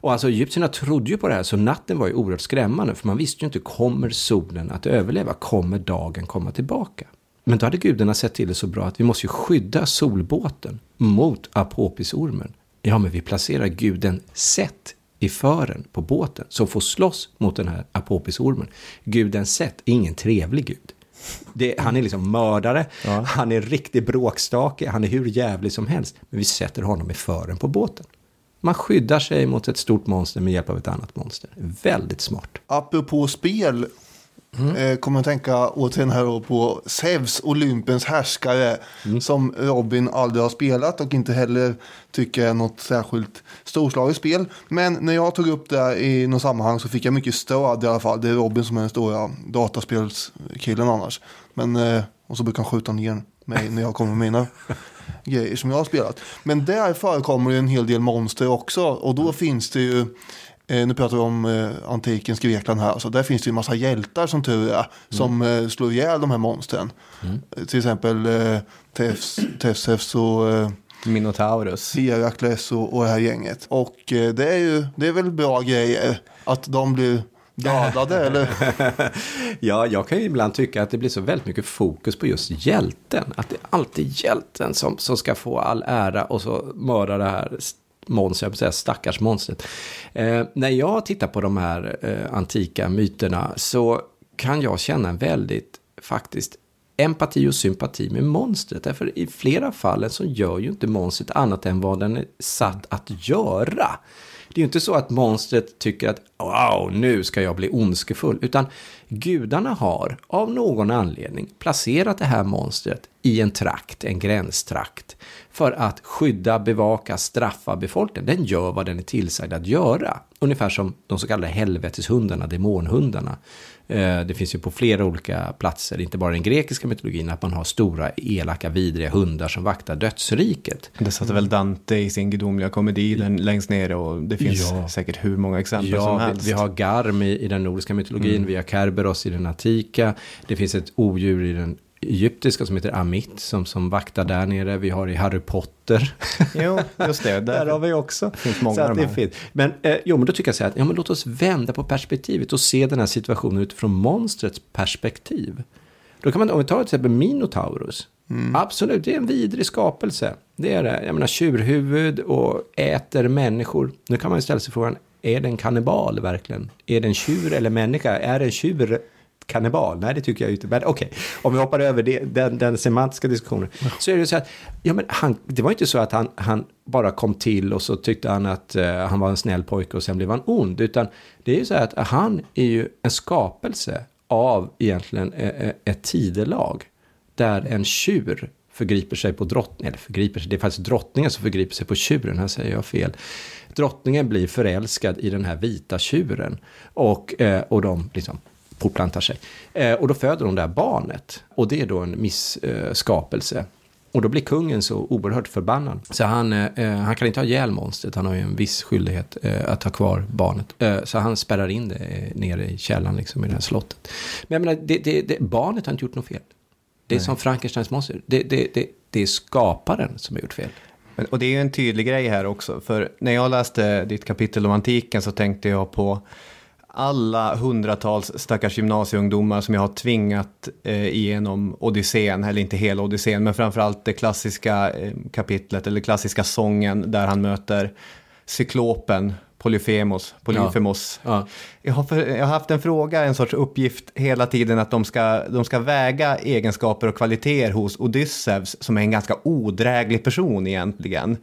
Och alltså egyptierna trodde ju på det här, så natten var ju oerhört skrämmande, för man visste ju inte, kommer solen att överleva? Kommer dagen komma tillbaka? Men då hade gudarna sett till det så bra att vi måste ju skydda solbåten mot Apopisormen. Ja, men vi placerar guden Set i fören på båten som får slåss mot den här Apopisormen. Guden Set är ingen trevlig gud. Det, han är liksom mördare, ja. han är riktig bråkstake, han är hur jävlig som helst. Men vi sätter honom i fören på båten. Man skyddar sig mot ett stort monster med hjälp av ett annat monster. Väldigt smart. Apropå spel Mm. Eh, kommer att tänka återigen här på Zeus, Olympens härskare, mm. som Robin aldrig har spelat och inte heller tycker är något särskilt storslaget spel. Men när jag tog upp det i något sammanhang så fick jag mycket stöd i alla fall. Det är Robin som är den stora dataspelskillen annars. Men, eh, och så brukar han skjuta ner mig när jag kommer med mina [laughs] grejer som jag har spelat. Men där förekommer det en hel del monster också och då finns det ju Eh, nu pratar vi om eh, antikens Grekland här. Alltså, där finns det ju en massa hjältar som tur är. Mm. Som eh, slår ihjäl de här monstren. Mm. Eh, till exempel eh, Tefs, och eh, Minotaurus. Herakles och, och det här gänget. Och eh, det är ju det är väl bra grejer. Att de blir dödade [laughs] eller? ja, jag kan ju ibland tycka att det blir så väldigt mycket fokus på just hjälten. Att det är alltid hjälten som, som ska få all ära och så mörda det här Måns, jag säga stackars monstret. Eh, när jag tittar på de här eh, antika myterna så kan jag känna en väldigt, faktiskt, empati och sympati med monstret. Därför i flera fall så gör ju inte monstret annat än vad den är satt att göra. Det är ju inte så att monstret tycker att wow, nu ska jag bli ondskefull, utan gudarna har av någon anledning placerat det här monstret i en trakt, en gränstrakt, för att skydda, bevaka, straffa befolkningen. Den gör vad den är tillsagd att göra. ungefär som de så kallade helveteshundarna, demonhundarna. Eh, det finns ju på flera olika platser, inte bara i den grekiska mytologin, att man har stora, elaka, vidriga hundar som vaktar dödsriket. Det satte väl Dante i sin gudomliga komedi den längst nere och det finns ja. säkert hur många exempel ja, som helst. Vi, vi har Garm i, i den nordiska mytologin, mm. vi har Kerberos i den antika, det finns ett odjur i den egyptiska som heter Amit som, som vaktar där nere. Vi har i Harry Potter. [laughs] Jo, just det. Där, där har vi också. Det finns många så det är fint. Men, eh, jo, men då tycker jag så här att ja, men låt oss vända på perspektivet och se den här situationen utifrån monstrets perspektiv. Då kan man, om vi tar till exempel Minotaurus. Mm. Absolut, det är en vidrig skapelse. Det är det. Jag menar tjurhuvud och äter människor. Nu kan man ju ställa sig frågan, är det en kannibal verkligen? Är det en tjur eller människa? Är det en tjur kannibal? Nej, det tycker jag inte. Men okej, okay. om vi hoppar över det, den, den semantiska diskussionen. Så är det så att, ja men han, det var inte så att han, han bara kom till och så tyckte han att uh, han var en snäll pojke och sen blev han ond. Utan det är ju så att han är ju en skapelse av egentligen uh, ett tidelag. Där en tjur förgriper sig på drottningen, eller förgriper sig, det är faktiskt drottningen som förgriper sig på tjuren, här säger jag fel. Drottningen blir förälskad i den här vita tjuren och, och de liksom fortplantar sig. Eh, och då föder hon det här barnet. Och det är då en misskapelse. Och då blir kungen så oerhört förbannad. Så han, eh, han kan inte ha ihjäl monstret, han har ju en viss skyldighet eh, att ha kvar barnet. Eh, så han spärrar in det eh, nere i källaren, liksom, i det här slottet. Men jag menar, det, det, det, barnet har inte gjort något fel. Det är Nej. som Frankensteins monster. Det, det, är skaparen som har gjort fel. Men, och det är ju en tydlig grej här också. För när jag läste ditt kapitel om antiken så tänkte jag på alla hundratals stackars gymnasieungdomar som jag har tvingat eh, igenom Odysseen, eller inte hela Odysseen, men framförallt det klassiska eh, kapitlet, eller klassiska sången där han möter cyklopen, Polyfemos, Polyfemos. Ja. Ja. Jag, har för, jag har haft en fråga, en sorts uppgift hela tiden att de ska, de ska väga egenskaper och kvaliteter hos Odysseus som är en ganska odräglig person egentligen.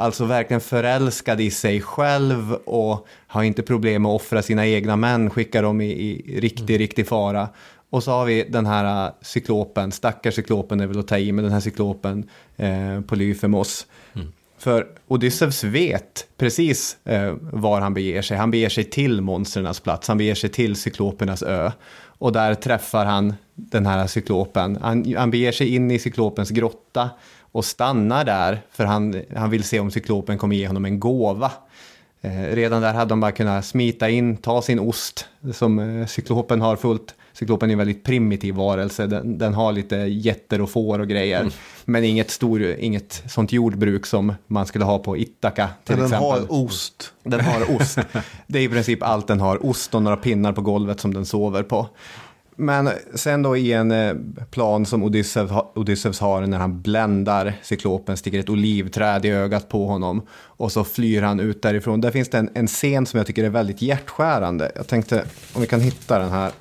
Alltså verkligen förälskad i sig själv och har inte problem med att offra sina egna män, skicka dem i, i riktig, mm. riktig fara. Och så har vi den här äh, cyklopen, stackars cyklopen är väl att ta i, men den här cyklopen eh, Polyfemos. Mm. För Odysseus vet precis eh, var han beger sig. Han beger sig till monstrenas plats, han beger sig till cyklopernas ö. Och där träffar han den här cyklopen. Han, han beger sig in i cyklopens grotta och stannar där för han, han vill se om cyklopen kommer ge honom en gåva. Eh, redan där hade de bara kunnat smita in, ta sin ost som eh, cyklopen har fullt. Cyklopen är en väldigt primitiv varelse, den, den har lite getter och får och grejer. Mm. Men inget, stor, inget sånt jordbruk som man skulle ha på Ithaka till den exempel. Den har ost. Den har ost. [laughs] Det är i princip allt den har, ost och några pinnar på golvet som den sover på. Men sen då i en eh, plan som Odysseus, har när han bländar cyklopen, sticker ett olivträd i ögat på honom och så flyr han ut därifrån. Där finns det en, en scen som jag tycker är väldigt hjärtskärande. Jag tänkte om vi kan hitta den här.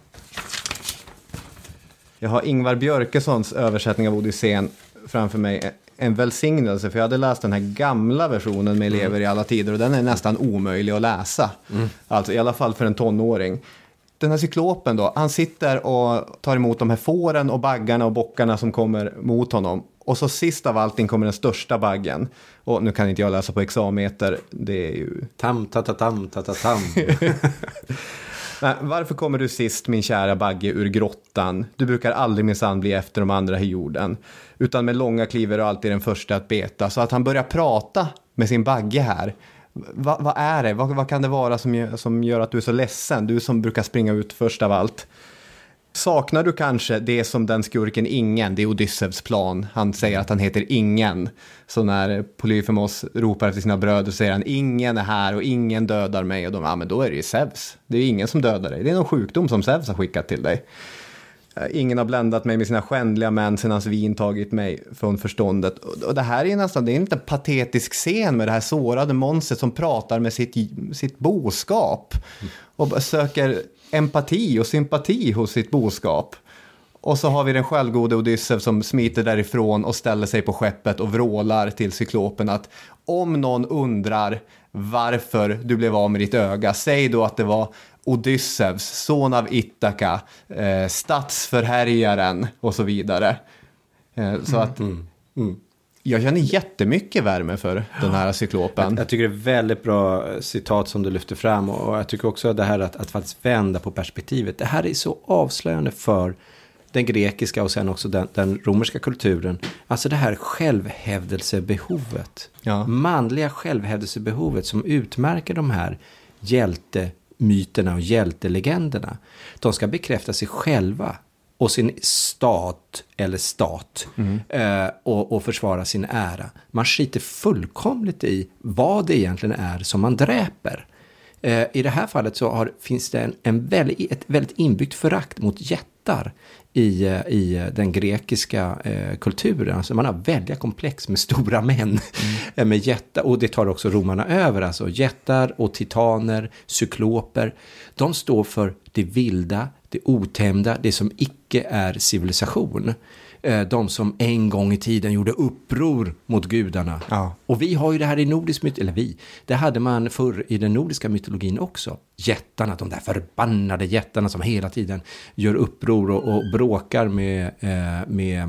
Jag har Ingvar Björkessons översättning av Odysseen framför mig. En välsignelse, för jag hade läst den här gamla versionen med elever mm. i alla tider och den är nästan omöjlig att läsa. Mm. Alltså i alla fall för en tonåring den här cyklopen då, han sitter och tar emot de här fåren och baggarna och bockarna som kommer mot honom. Och så sist av allting kommer den största baggen. Och nu kan inte jag läsa på exameter, det är ju... Tam, ta, ta, tam, ta, ta, tam. [laughs] Nej, varför kommer du sist min kära bagge ur grottan? Du brukar aldrig minsann bli efter de andra i jorden. Utan med långa kliv är du alltid den första att beta. Så att han börjar prata med sin bagge här vad, vad är det? Vad, vad, kan det vara som gör, som gör att du är så ledsen? Du som brukar springa ut först av allt. Saknar du kanske det som den skurken Ingen, det är Odysseus plan, han säger att han heter Ingen. Så när Polyfemos ropar efter sina bröder säger han Ingen är här och ingen dödar mig. Och de, ja men då är det ju Zeus. Det är ingen som dödar dig, det är någon sjukdom som Zeus har skickat till dig. Eh, ingen har bländat mig med sina skändliga män sen hans vin tagit mig från förståndet. Och det här är nästan, det är en lite patetisk scen med det här sårade monstret som pratar med sitt, sitt boskap. Och söker empati och sympati hos sitt boskap. Och så har vi den självgode Odysseus som smiter därifrån och ställer sig på skeppet och vrålar till cyklopen att om någon undrar varför du blev av med ditt öga, säg då att det var Odysseus, son av Ithaka, eh, stadsförhärjaren och så vidare. Eh, så att... Mm. Mm. Jag känner jättemycket värme för den här cyklopen. Jag, jag, tycker det är väldigt bra citat som du lyfter fram. Och jag tycker också det här att, att faktiskt vända på perspektivet. Det här är så avslöjande för den grekiska och sen också den, den romerska kulturen. Alltså det här självhävdelsebehovet. Ja. Manliga självhävdelsebehovet som utmärker de här hjältemyterna och hjältelegenderna. De ska bekräfta sig själva och sin stat eller stat mm. eh, och, och försvara sin ära. Man skiter fullkomligt i vad det egentligen är som man dräper. Eh, I det här fallet så har, finns det en, en väldigt, ett väldigt inbyggt förakt mot jättar i, eh, i den grekiska eh, kulturen. Alltså man har väldiga komplex med stora män. Mm. [laughs] med jättar, och det tar också romarna över. Alltså jättar och titaner, cykloper. De står för det vilda, det otämjda, det som icke är civilisation. Eh, de som en gång i tiden gjorde uppror mot gudarna. Ja. Och vi har ju det här i nordisk mytologi, eller vi, det hade man förr i den nordiska mytologin också. Jättarna, de där förbannade jättarna som hela tiden gör uppror och, och bråkar med, eh, med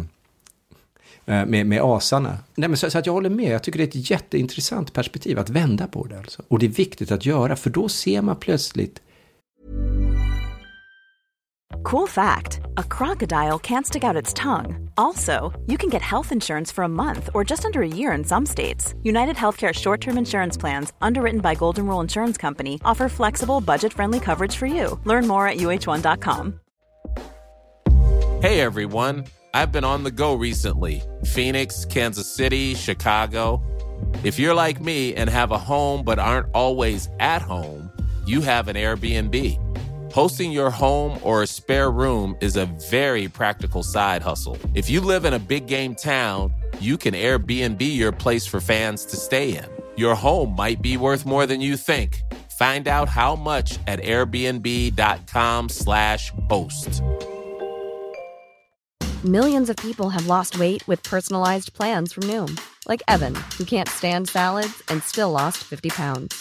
eh, med, med asarna. Nej, men så, så, att jag håller med, jag tycker det är ett jätteintressant perspektiv att vända på det. Alltså. Och det är viktigt att göra, för då ser man plötsligt Cool fact a crocodile can't stick out its tongue. Also, you can get health insurance for a month or just under a year in some states. United Healthcare short term insurance plans, underwritten by Golden Rule Insurance Company, offer flexible, budget friendly coverage for you. Learn more at uh1.com. Hey everyone, I've been on the go recently Phoenix, Kansas City, Chicago. If you're like me and have a home but aren't always at home, you have an Airbnb. Hosting your home or a spare room is a very practical side hustle. If you live in a big game town, you can Airbnb your place for fans to stay in. Your home might be worth more than you think. Find out how much at airbnb.com/slash host. Millions of people have lost weight with personalized plans from Noom, like Evan, who can't stand salads and still lost 50 pounds.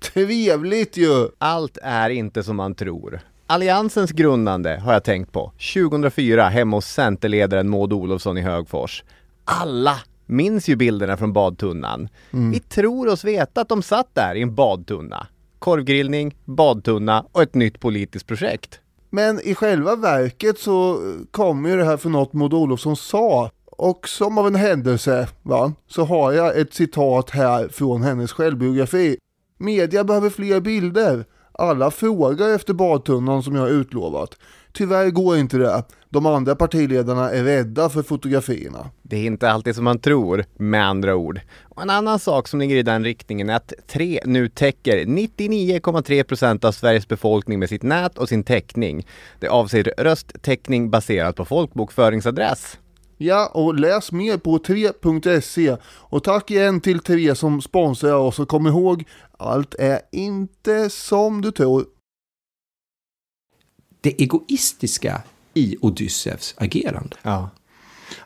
Trevligt ju! Allt är inte som man tror. Alliansens grundande har jag tänkt på. 2004 hemma hos Centerledaren Maud Olofsson i Högfors. Alla minns ju bilderna från badtunnan. Mm. Vi tror oss veta att de satt där i en badtunna. Korvgrillning, badtunna och ett nytt politiskt projekt. Men i själva verket så kommer ju det här från något Maud Olofsson sa. Och som av en händelse va, så har jag ett citat här från hennes självbiografi. Media behöver fler bilder. Alla frågar efter badtunnan som jag har utlovat. Tyvärr går inte det. De andra partiledarna är rädda för fotografierna. Det är inte alltid som man tror, med andra ord. Och en annan sak som ligger i den riktningen är att tre nu täcker 99,3% av Sveriges befolkning med sitt nät och sin täckning. Det avser rösttäckning baserat på folkbokföringsadress. Ja, och läs mer på 3.se. Och tack igen till 3 som sponsrar oss och kom ihåg, allt är inte som du tror. Det egoistiska i Odysseus agerande. Ja.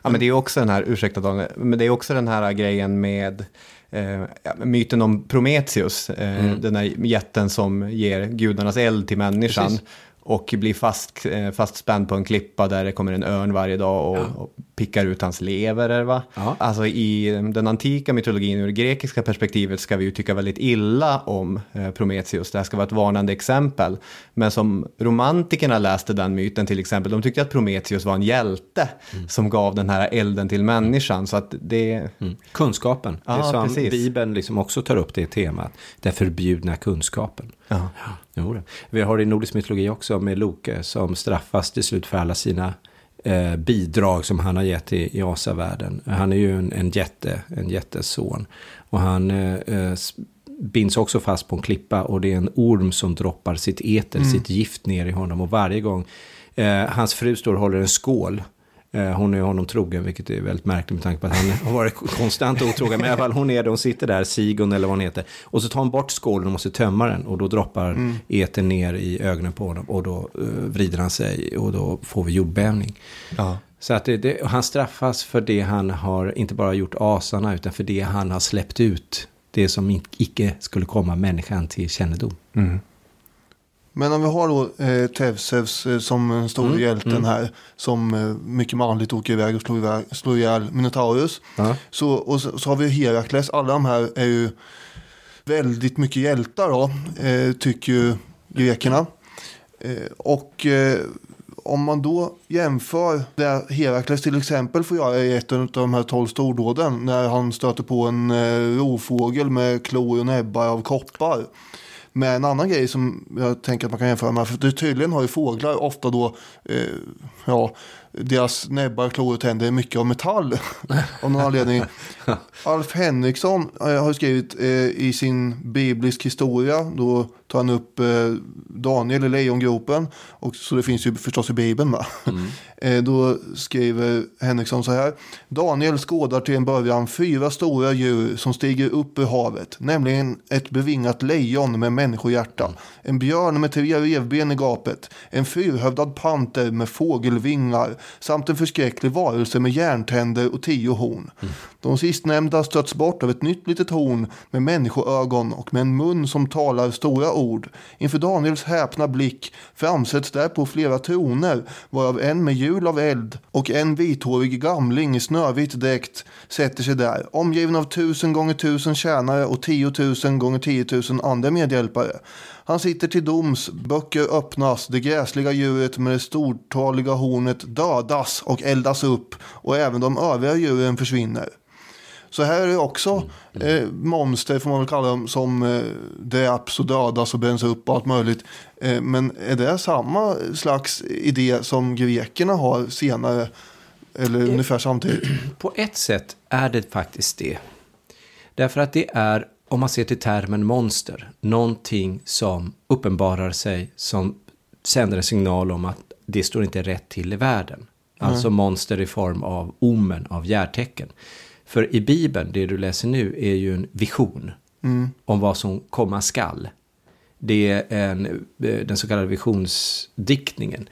Ja men det är också den här, ursäkta Daniel, men det är också den här grejen med eh, myten om Prometheus, eh, mm. den här jätten som ger gudarnas eld till människan. Precis och blir fast, eh, fastspänd på en klippa där det kommer en örn varje dag och, ja. och pickar ut hans lever. Va? Ja. Alltså i den antika mytologin ur det grekiska perspektivet ska vi ju tycka väldigt illa om eh, Prometheus. Det här ska vara ett varnande exempel. Men som romantikerna läste den myten till exempel, de tyckte att Prometheus var en hjälte mm. som gav den här elden till människan. Så att det... Mm. Kunskapen, ja, det som precis. Bibeln liksom också tar upp det temat, den förbjudna kunskapen. Ja. Jo, vi har det i nordisk mytologi också med Loke som straffas till slut för alla sina eh, bidrag som han har gett i, i asavärlden. Han är ju en, en jätte, en jätteson. Och han eh, eh, binds också fast på en klippa och det är en orm som droppar sitt eter, mm. sitt gift ner i honom. Och varje gång eh, hans fru står och håller en skål hon är honom trogen, vilket är väldigt märkligt med tanke på att han har varit konstant otrogen. Men i alla fall, hon är det, hon sitter där, Sigon eller vad hon heter. Och så tar hon bort skålen och måste tömma den. Och då droppar mm. eten ner i ögonen på honom. Och då uh, vrider han sig och då får vi jordbävning. Ja. Så att det, det, han straffas för det han har, inte bara gjort asarna, utan för det han har släppt ut. Det som icke skulle komma människan till kännedom. Mm. Men om vi har då eh, Tevsevs eh, som den stora mm, hjälten mm. här. Som eh, mycket manligt åker iväg och slår, iväg, slår ihjäl Minotaurus. Ja. Så, och så, så, har vi Herakles. Alla de här är ju väldigt mycket hjältar då. Eh, tycker ju grekerna. Eh, och eh, om man då jämför det Herakles till exempel får göra i ett av de här tolv stordåden. När han stöter på en eh, rovfågel med klor och näbbar av koppar. Med en annan grej som jag tänker att man kan jämföra med. För tydligen har ju fåglar ofta då, eh, ja, deras näbbar, klor och tänder är mycket av metall. [laughs] av någon anledning. [laughs] Alf Henriksson eh, har skrivit eh, i sin biblisk historia. Då tar han upp eh, Daniel i lejongropen. Och, så det finns ju förstås i Bibeln. Va? Mm. [laughs] Eh, då skriver Henriksson så här. Daniel skådar till en början fyra stora djur som stiger upp ur havet. Nämligen ett bevingat lejon med människohjärta. Mm. En björn med tre revben i gapet. En fyrhövdad panter med fågelvingar. Samt en förskräcklig varelse med järntänder och tio horn. Mm. De sistnämnda stöts bort av ett nytt litet horn med människoögon och med en mun som talar stora ord. Inför Daniels häpna blick framsätts därpå flera troner, varav en med hjul av eld och en vithårig gamling i snövit dräkt sätter sig där, omgiven av tusen gånger tusen tjänare och tiotusen gånger tiotusen andra medhjälpare. Han sitter till doms, böcker öppnas, det gräsliga djuret med det stortaliga hornet dödas och eldas upp och även de övriga djuren försvinner. Så här är det också eh, monster, får man väl kalla dem, som eh, dräps och dödas och bränns upp och allt möjligt. Eh, men är det samma slags idé som grekerna har senare? Eller eh, ungefär samtidigt? [clears throat] På ett sätt är det faktiskt det. Därför att det är, om man ser till termen monster, någonting som uppenbarar sig, som sänder en signal om att det står inte rätt till i världen. Alltså mm. monster i form av omen, av järtecken. För i Bibeln, det du läser nu, är ju en vision mm. om vad som komma skall. Det är en, eh, den så kallade visionsdiktningen.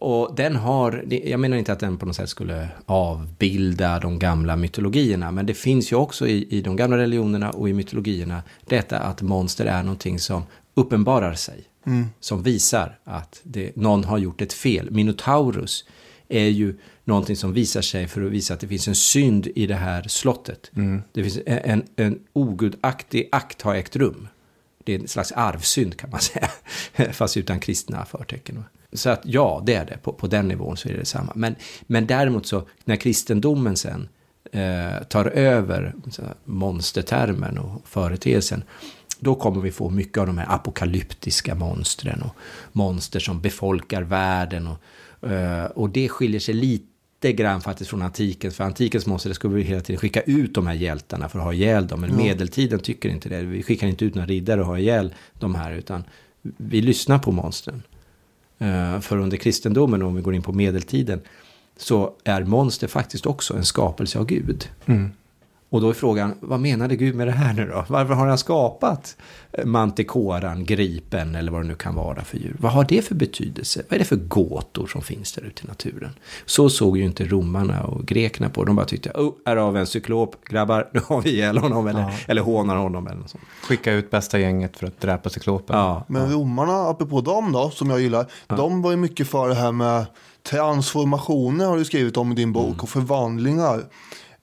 Och den har, jag menar inte att den på något sätt skulle avbilda de gamla mytologierna, men det finns ju också i, i de gamla religionerna och i mytologierna detta att monster är någonting som uppenbarar sig. Mm. Som visar att det, någon har gjort ett fel. Minotaurus är ju någonting som visar sig för att visa att det finns en synd i det här slottet. Mm. Det finns en, en ogudaktig akt har ägt rum. Det är en slags arvsynd kan man säga, [laughs] fast utan kristna förtecken. Så att ja, det är det. På, på den nivån så är det detsamma. Men, men däremot så, när kristendomen sen eh, tar över monstertermen och företeelsen, då kommer vi få mycket av de här apokalyptiska monstren och monster som befolkar världen. Och, eh, och det skiljer sig lite lite grann faktiskt från antiken. För antikens monster, det skulle vi hela tiden skicka ut de här hjältarna för att ha ihjäl dem. Men ja. medeltiden tycker inte det. Vi skickar inte ut några riddare och ha ihjäl de här. Utan vi lyssnar på monstren. Eh, för under kristendomen, om vi går in på medeltiden, så är monster faktiskt också en skapelse av Gud. Mm. Och då är frågan, vad menade Gud med det här nu då? Varför har han skapat mantikoran, gripen eller vad det nu kan vara för djur? Vad har det för betydelse? Vad är det för gåtor som finns där ute i naturen? Så såg ju inte romarna och grekerna på De bara tyckte, oh, här har vi en cyklop, grabbar, nu har vi ihjäl honom eller, ja. eller hånar honom eller något sånt. Skicka ut bästa gänget för att dräpa cyklopen. Ja. Men romarna, apropå dem då, som jag gillar, ja. de var ju mycket för det här med transformationer har du skrivit om i din bok mm. och förvandlingar.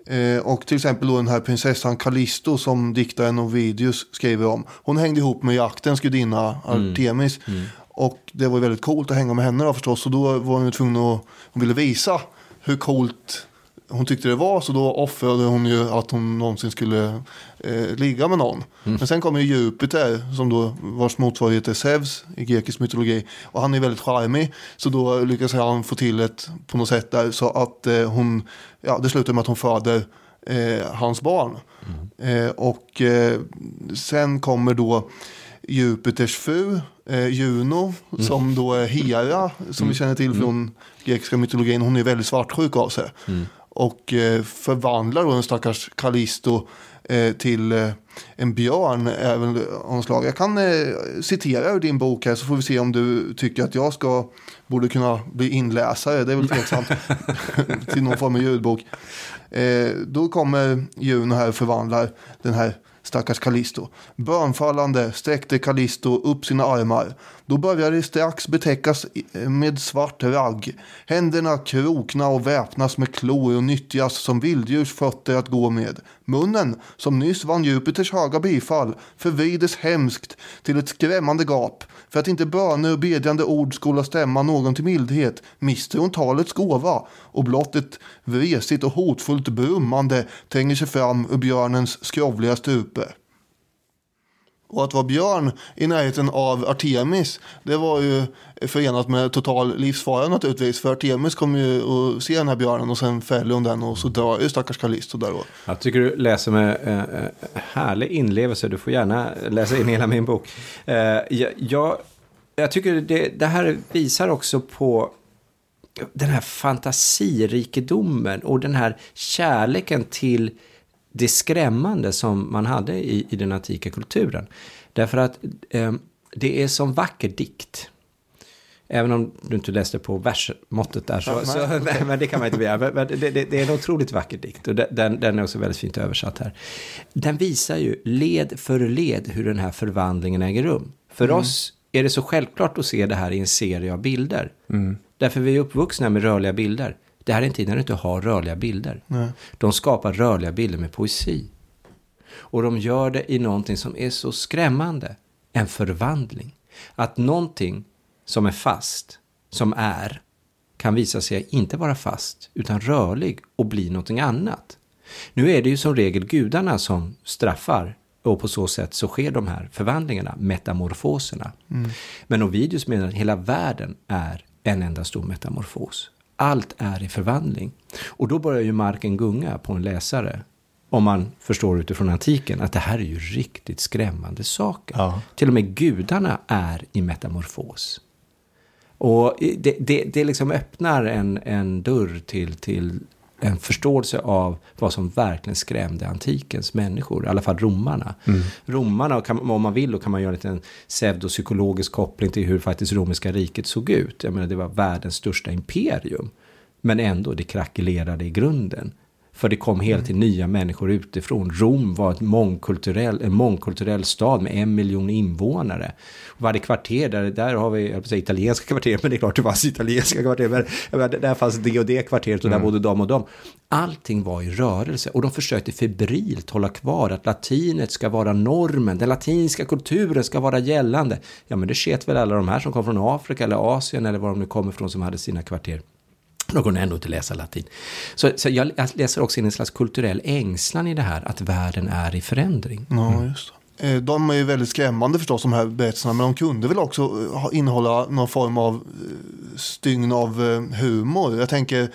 Eh, och till exempel då den här prinsessan Callisto som diktaren Ovidius skriver om. Hon hängde ihop med jaktens gudinna. Artemis. Mm. Mm. Och det var väldigt coolt att hänga med henne då förstås. Och då var hon tvungen att, hon ville visa hur coolt hon tyckte det var. Så då offrade hon ju att hon någonsin skulle eh, ligga med någon. Mm. Men sen kommer ju Jupiter, som då, vars motsvarighet är Zeus i grekisk mytologi. Och han är väldigt charmig. Så då lyckas han få till ett på något sätt där så att eh, hon, ja det slutar med att hon föder eh, hans barn. Mm. Eh, och eh, sen kommer då Jupiters fru, eh, Juno, mm. som då är Hera, som mm. vi känner till från mm. grekiska mytologin. Hon är väldigt svartsjuk av sig. Mm. Och eh, förvandlar då den stackars Callisto eh, till eh, en björn även omslag. Jag kan eh, citera ur din bok här så får vi se om du tycker att jag ska borde kunna bli inläsare. Det är väl tveksamt [laughs] till någon form av ljudbok. Eh, då kommer Juno här och förvandlar den här stackars Callisto. Bönfallande sträckte Callisto upp sina armar. Då började det strax betäckas med svart ragg. Händerna krokna och väpnas med klor och nyttjas som vilddjurs fötter att gå med. Munnen, som nyss vann Jupiters höga bifall, förvrides hemskt till ett skrämmande gap. För att inte böner och bedjande ord skola stämma någon till mildhet mister hon talets gåva och blott ett vresigt och hotfullt brummande tränger sig fram ur björnens skrovliga strupe. Och att vara björn i närheten av Artemis, det var ju förenat med total livsfara naturligtvis. För Artemis kommer ju att se den här björnen och sen fäller hon den och så dör ju stackars Callisto där då. Jag tycker du läser med eh, eh, härlig inlevelse. Du får gärna läsa in hela min bok. Eh, jag, jag, jag tycker det, det här visar också på den här fantasirikedomen och den här kärleken till det skrämmande som man hade i, i den antika kulturen. Därför att eh, det är som vacker dikt. Även om du inte läste på versmåttet där, så, så nej, [laughs] men det kan man inte begära. Men det, det, det, är en otroligt vacker dikt och den, den är också väldigt fint översatt här. Den visar ju led för led hur den här förvandlingen äger rum. För mm. oss är det så självklart att se det här i en serie av bilder. Mm. Därför vi är uppvuxna med rörliga bilder. Det här är en tid när du inte har rörliga bilder. Nej. De skapar rörliga bilder med poesi. Och de gör det i någonting som är så skrämmande. En förvandling. Att någonting som är fast, som är, kan visa sig inte vara fast, utan rörlig och bli någonting annat. Nu är det ju som regel gudarna som straffar och på så sätt så sker de här förvandlingarna, metamorfoserna. Mm. Men Ovidius menar att hela världen är en enda stor metamorfos. Allt är i förvandling. Och då börjar ju marken gunga på en läsare. Om man förstår utifrån antiken att det här är ju riktigt skrämmande saker. Ja. Till och med gudarna är i metamorfos. Och det, det, det liksom öppnar en, en dörr till, till en förståelse av vad som verkligen skrämde antikens människor, i alla fall romarna. Mm. Romarna, om man vill, då kan man göra en pseudopsykologisk koppling till hur faktiskt romerska riket såg ut. Jag menar, det var världens största imperium. Men ändå, det krackelerade i grunden. För det kom hela tiden nya människor utifrån. Rom var ett mångkulturell, en mångkulturell stad med en miljon invånare. Varje kvarter, där, där har vi jag säga, italienska kvarter, men det är klart det fanns italienska kvarter. Men, där fanns det och det kvarteret och där mm. bodde de och de. Allting var i rörelse och de försökte febrilt hålla kvar att latinet ska vara normen, den latinska kulturen ska vara gällande. Ja, men det sket väl alla de här som kom från Afrika eller Asien eller var de nu kommer ifrån som hade sina kvarter. De kunde ändå inte läsa latin. Så, så jag läser också in en slags kulturell ängslan i det här, att världen är i förändring. Ja, just det. Eh, de är ju väldigt skrämmande förstås, de här berättelserna. Men de kunde väl också eh, innehålla någon form av eh, stygn av humor. Jag tänker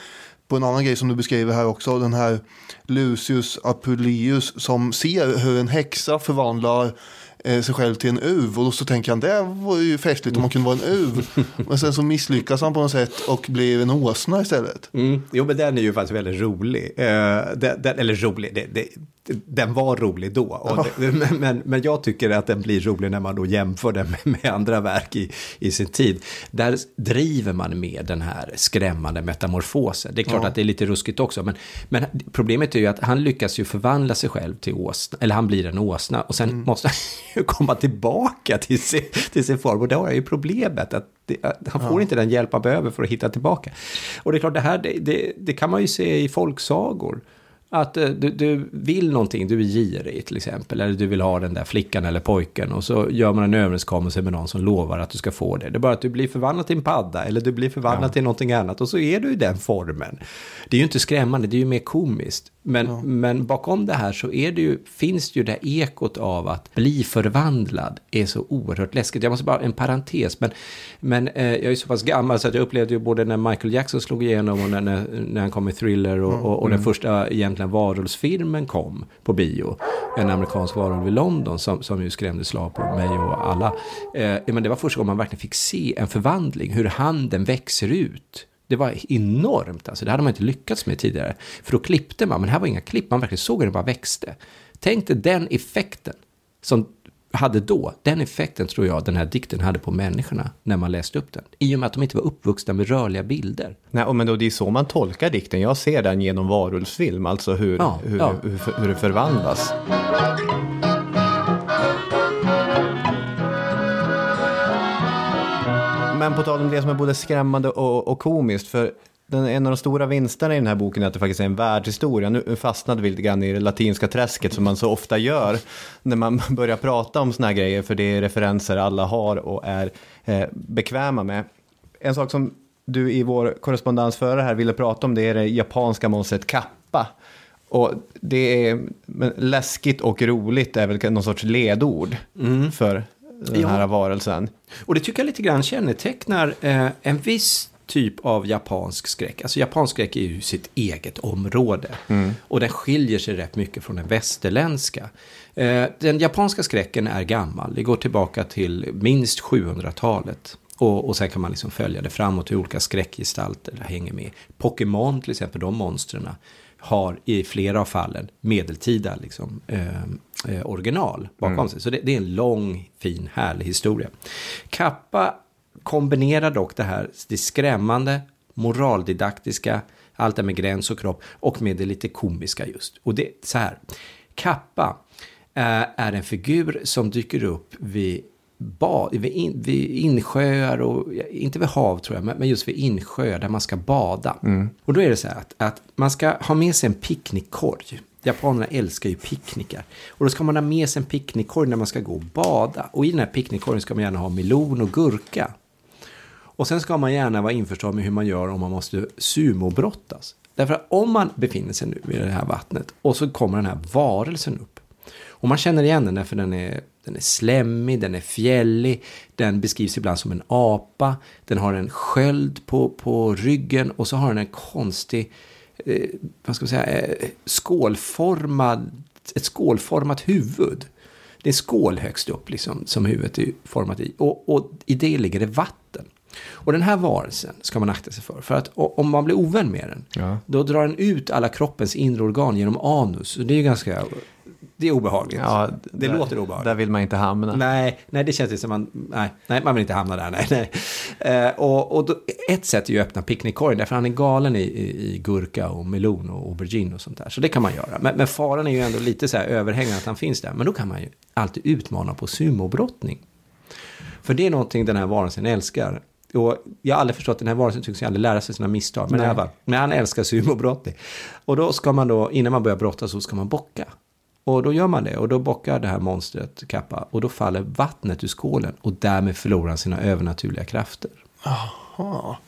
på en annan grej som du beskriver här också. Den här Lucius Apuleius som ser hur en häxa förvandlar sig själv till en uv. Och så tänker han, det var ju festligt om man kunde vara en uv. Men sen så misslyckas han på något sätt och blir en åsna istället. Mm. Jo, men den är ju faktiskt väldigt rolig. Eh, den, den, eller rolig, det, det, den var rolig då. Det, men, men jag tycker att den blir rolig när man då jämför den med, med, andra verk i, i sin tid. Där driver man med den här skrämmande metamorfosen. Det är klart ja. att det är lite ruskigt också, men, men problemet är ju att han lyckas ju förvandla sig själv till åsna, eller han blir en åsna, och sen mm. måste ju komma tillbaka till sin, till sin form. Och då är ju problemet att det, han får ja. inte den hjälp han behöver för att hitta tillbaka. Och det är klart, det här det, det, det kan man ju se i folksagor. Att eh, du, du, vill någonting, du är girig till exempel, eller du vill ha den där flickan eller pojken och så gör man en överenskommelse med någon som lovar att du ska få det. Det är bara att du blir förvandlad till en padda eller du blir förvandlad ja. till någonting annat och så är du i den formen. Det är ju inte skrämmande, det är ju mer komiskt. Men, ja. men bakom det här så är det ju, finns det ju det ekot av att bli förvandlad är så oerhört läskigt. Jag måste bara, en parentes, men, men eh, jag är så pass gammal så att jag upplevde ju både när Michael Jackson slog igenom och när, när, när han kom med Thriller och, och, och den mm. första egentligen varulvsfilmen kom på bio, en amerikansk varulv i London som, som ju skrämde slag på mig och alla. Eh, men det var första gången man verkligen fick se en förvandling, hur handen växer ut. Det var enormt, alltså. det hade man inte lyckats med tidigare. För då klippte man, men här var inga klipp, man verkligen såg hur det bara växte. Tänk dig den effekten som hade då, den effekten tror jag den här dikten hade på människorna när man läste upp den. I och med att de inte var uppvuxna med rörliga bilder. Nej, men då, det är så man tolkar dikten. Jag ser den genom varulvsfilm, alltså hur, ja, hur, ja. Hur, hur, hur det förvandlas. Men på tal om det som är både skrämmande och, och komiskt, för den, en av de stora vinsterna i den här boken är att det faktiskt är en världshistoria. Nu fastnade vi lite grann i det latinska träsket som man så ofta gör när man [laughs] börjar prata om såna här grejer, för det är referenser alla har och är eh, bekväma med. En sak som du i vår korrespondensförare här ville prata om, det är det japanska monstret kappa. Och det är läskigt och roligt är väl någon sorts ledord mm. för den här ja. varelsen. Och det tycker jag lite grann kännetecknar eh, en viss typ av japansk skräck. Alltså japansk skräck är ju sitt eget område. Mm. Och den skiljer sig rätt mycket från den västerländska. Eh, den japanska skräcken är gammal. Det går tillbaka till minst 700-talet. Och, och sen kan man liksom följa det framåt hur olika skräckgestalter hänger med. Pokémon till exempel, de monstren har i flera av fallen medeltida liksom, eh, eh, original bakom mm. sig. Så det, det, är en lång, fin, härlig historia. Kappa kombinerar dock det här, det skrämmande, moraldidaktiska, allt det med gräns och kropp och med det lite komiska just. Och det är så här, Kappa eh, är en figur som dyker upp vid bad, vid, in, vid insjöar och, inte vid hav tror jag, men just vid insjöar där man ska bada. Mm. Och då är det så här att, att, man ska ha med sig en picknickkorg. Japanerna älskar ju picknickar. Och då ska man ha med sig en picknickkorg när man ska gå och bada. Och i den här picknickkorgen ska man gärna ha melon och gurka. Och sen ska man gärna vara införstådd med hur man gör om man måste sumobrottas. Därför att om man befinner sig nu i det här vattnet och så kommer den här varelsen upp. Och man känner igen den för den är, den är slemmig, den är fjällig, den beskrivs ibland som en apa, den har en sköld på, på ryggen och så har den en konstig, eh, vad ska man säga, eh, skålformad, ett skålformat huvud. Det är skål högst upp liksom, som huvudet är format i. Och, och i det ligger det vatten. Och den här varelsen ska man akta sig för. För att om man blir ovän med den, ja. då drar den ut alla kroppens inre organ genom anus. Och det är ju ganska det är obehagligt. Ja, det där, låter obehagligt. Där vill man inte hamna. Nej, nej det känns som man, nej, nej, man vill inte hamna där. Nej, nej. Eh, och och då, ett sätt är ju att öppna picknickkorgen, därför han är galen i, i, i, gurka och melon och aubergine och sånt där. Så det kan man göra. Men, men faran är ju ändå lite så här överhängande att han finns där. Men då kan man ju alltid utmana på sumobrottning. För det är någonting den här varelsen älskar. Och jag har aldrig förstått, den här varelsen tycks aldrig lära sig sina misstag. Men, Nej. men han älskar sumobrottning. Och då ska man då, innan man börjar brotta så ska man bocka. Och då gör man det och då bockar det här monstret Kappa och då faller vattnet ur skålen och därmed förlorar han sina övernaturliga krafter. Aha.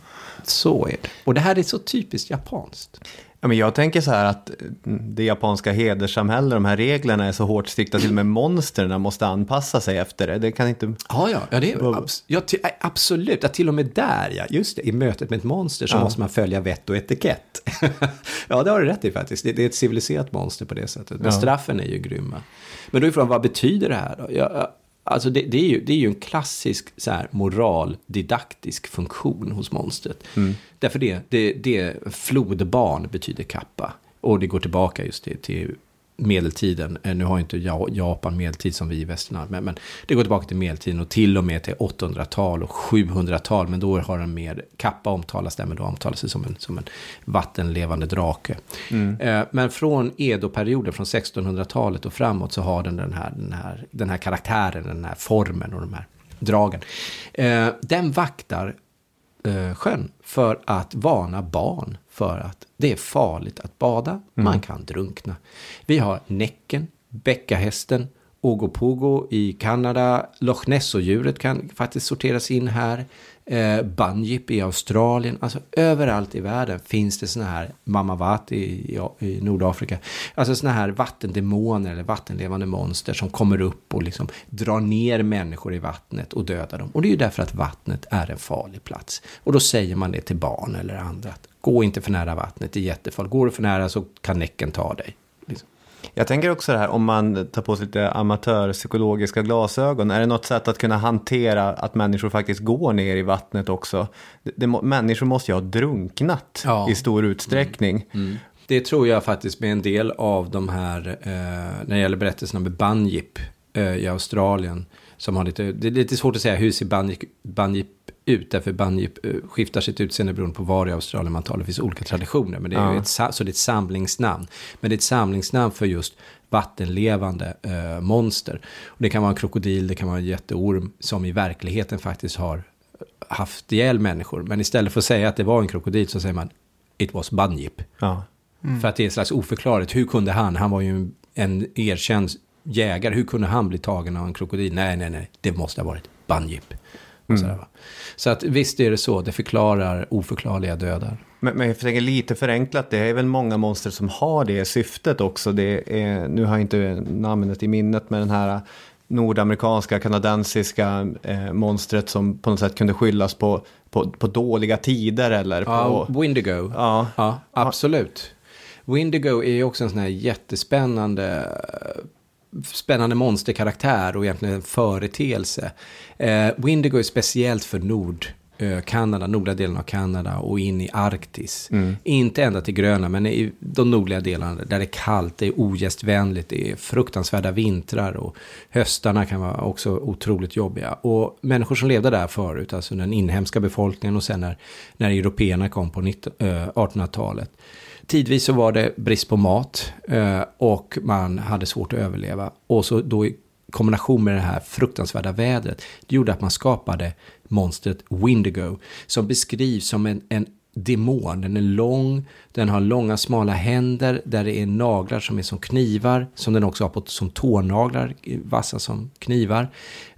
Så är det. Och det här är så typiskt japanskt. Ja, men jag tänker så här att det japanska hederssamhället, de här reglerna är så hårt strikta, till och med monstren måste anpassa sig efter det. Det kan inte... Ja, ja, ja, det är, abs ja absolut. Ja, till och med där, ja, just det, i mötet med ett monster så ja. måste man följa vett och etikett. [laughs] ja, det har du rätt i faktiskt. Det, det, är ett civiliserat monster på det sättet. Men ja. straffen är ju grymma. Men då är frågan, vad betyder det här då? Jag, Alltså det, det, är ju, det är ju en klassisk så här, moraldidaktisk funktion hos monstret. Mm. Därför det, det, det flodbarn betyder kappa. Och det går tillbaka just till, till medeltiden. Eh, nu har inte Japan medeltid som vi i västern men, men det går tillbaka till medeltiden och till och med till 800-tal och 700-tal. Men då har den mer, kappa omtalas där, men då omtalas det som en, som en vattenlevande drake. Mm. Eh, men från Edo-perioden, från 1600-talet och framåt så har den den här, den, här, den här karaktären, den här formen och de här dragen. Eh, den vaktar sjön för att varna barn för att det är farligt att bada, mm. man kan drunkna. Vi har Näcken, Bäckahästen Ogopogo i Kanada. Loch Ness-djuret kan faktiskt sorteras in här. Eh, Banjip i Australien. Alltså överallt i världen finns det såna här Mamawati i, i, i Nordafrika. Alltså såna här vattendemoner eller vattenlevande monster som kommer upp och liksom drar ner människor i vattnet och dödar dem. Och det är ju därför att vattnet är en farlig plats. Och då säger man det till barn eller andra. Att, Gå inte för nära vattnet, det är jättefarligt. Går du för nära så kan näcken ta dig. Jag tänker också det här om man tar på sig lite amatörpsykologiska glasögon. Är det något sätt att kunna hantera att människor faktiskt går ner i vattnet också? Det, det, människor måste ju ha drunknat ja. i stor utsträckning. Mm. Mm. Det tror jag faktiskt med en del av de här, eh, när det gäller berättelserna med Banjip eh, i Australien. Som har lite, det är lite svårt att säga hur ser Banjip, Banjip ut, därför Banjip eh, skiftar sitt utseende beroende på var i Australien man talar. Det finns olika traditioner, men det är ja. ett, så det är ett samlingsnamn. Men det är ett samlingsnamn för just vattenlevande eh, monster. Och det kan vara en krokodil, det kan vara en jätteorm som i verkligheten faktiskt har haft ihjäl människor. Men istället för att säga att det var en krokodil så säger man It was Banjip. Ja. Mm. För att det är slags oförklarligt. Hur kunde han, han var ju en erkänd jägare, hur kunde han bli tagen av en krokodil? Nej, nej, nej, det måste ha varit Banjip. Mm. Sådär, så att visst är det så, det förklarar oförklarliga dödar. Men, men jag tänker lite förenklat, det är väl många monster som har det syftet också. Det är, nu har jag inte namnet i minnet, men den här nordamerikanska, kanadensiska eh, monstret som på något sätt kunde skyllas på, på, på dåliga tider eller ja, på... Windigo. Ja. ja, absolut. Windigo är ju också en sån här jättespännande spännande monsterkaraktär och egentligen en företeelse. Eh, Windigo är speciellt för Nord. Kanada, nordliga delen av Kanada och in i Arktis. Mm. Inte ända till Grönland, men i de nordliga delarna där det är kallt, det är ogästvänligt, det är fruktansvärda vintrar och höstarna kan vara också otroligt jobbiga. Och människor som levde där förut, alltså den inhemska befolkningen och sen när, när européerna kom på 1800-talet, eh, Tidvis så var det brist på mat eh, och man hade svårt att överleva. Och så då i kombination med det här fruktansvärda vädret, det gjorde att man skapade monstret Windigo, som beskrivs som en, en demon. Den är lång, den har långa smala händer där det är naglar som är som knivar, som den också har på, som tånaglar, vassa som knivar.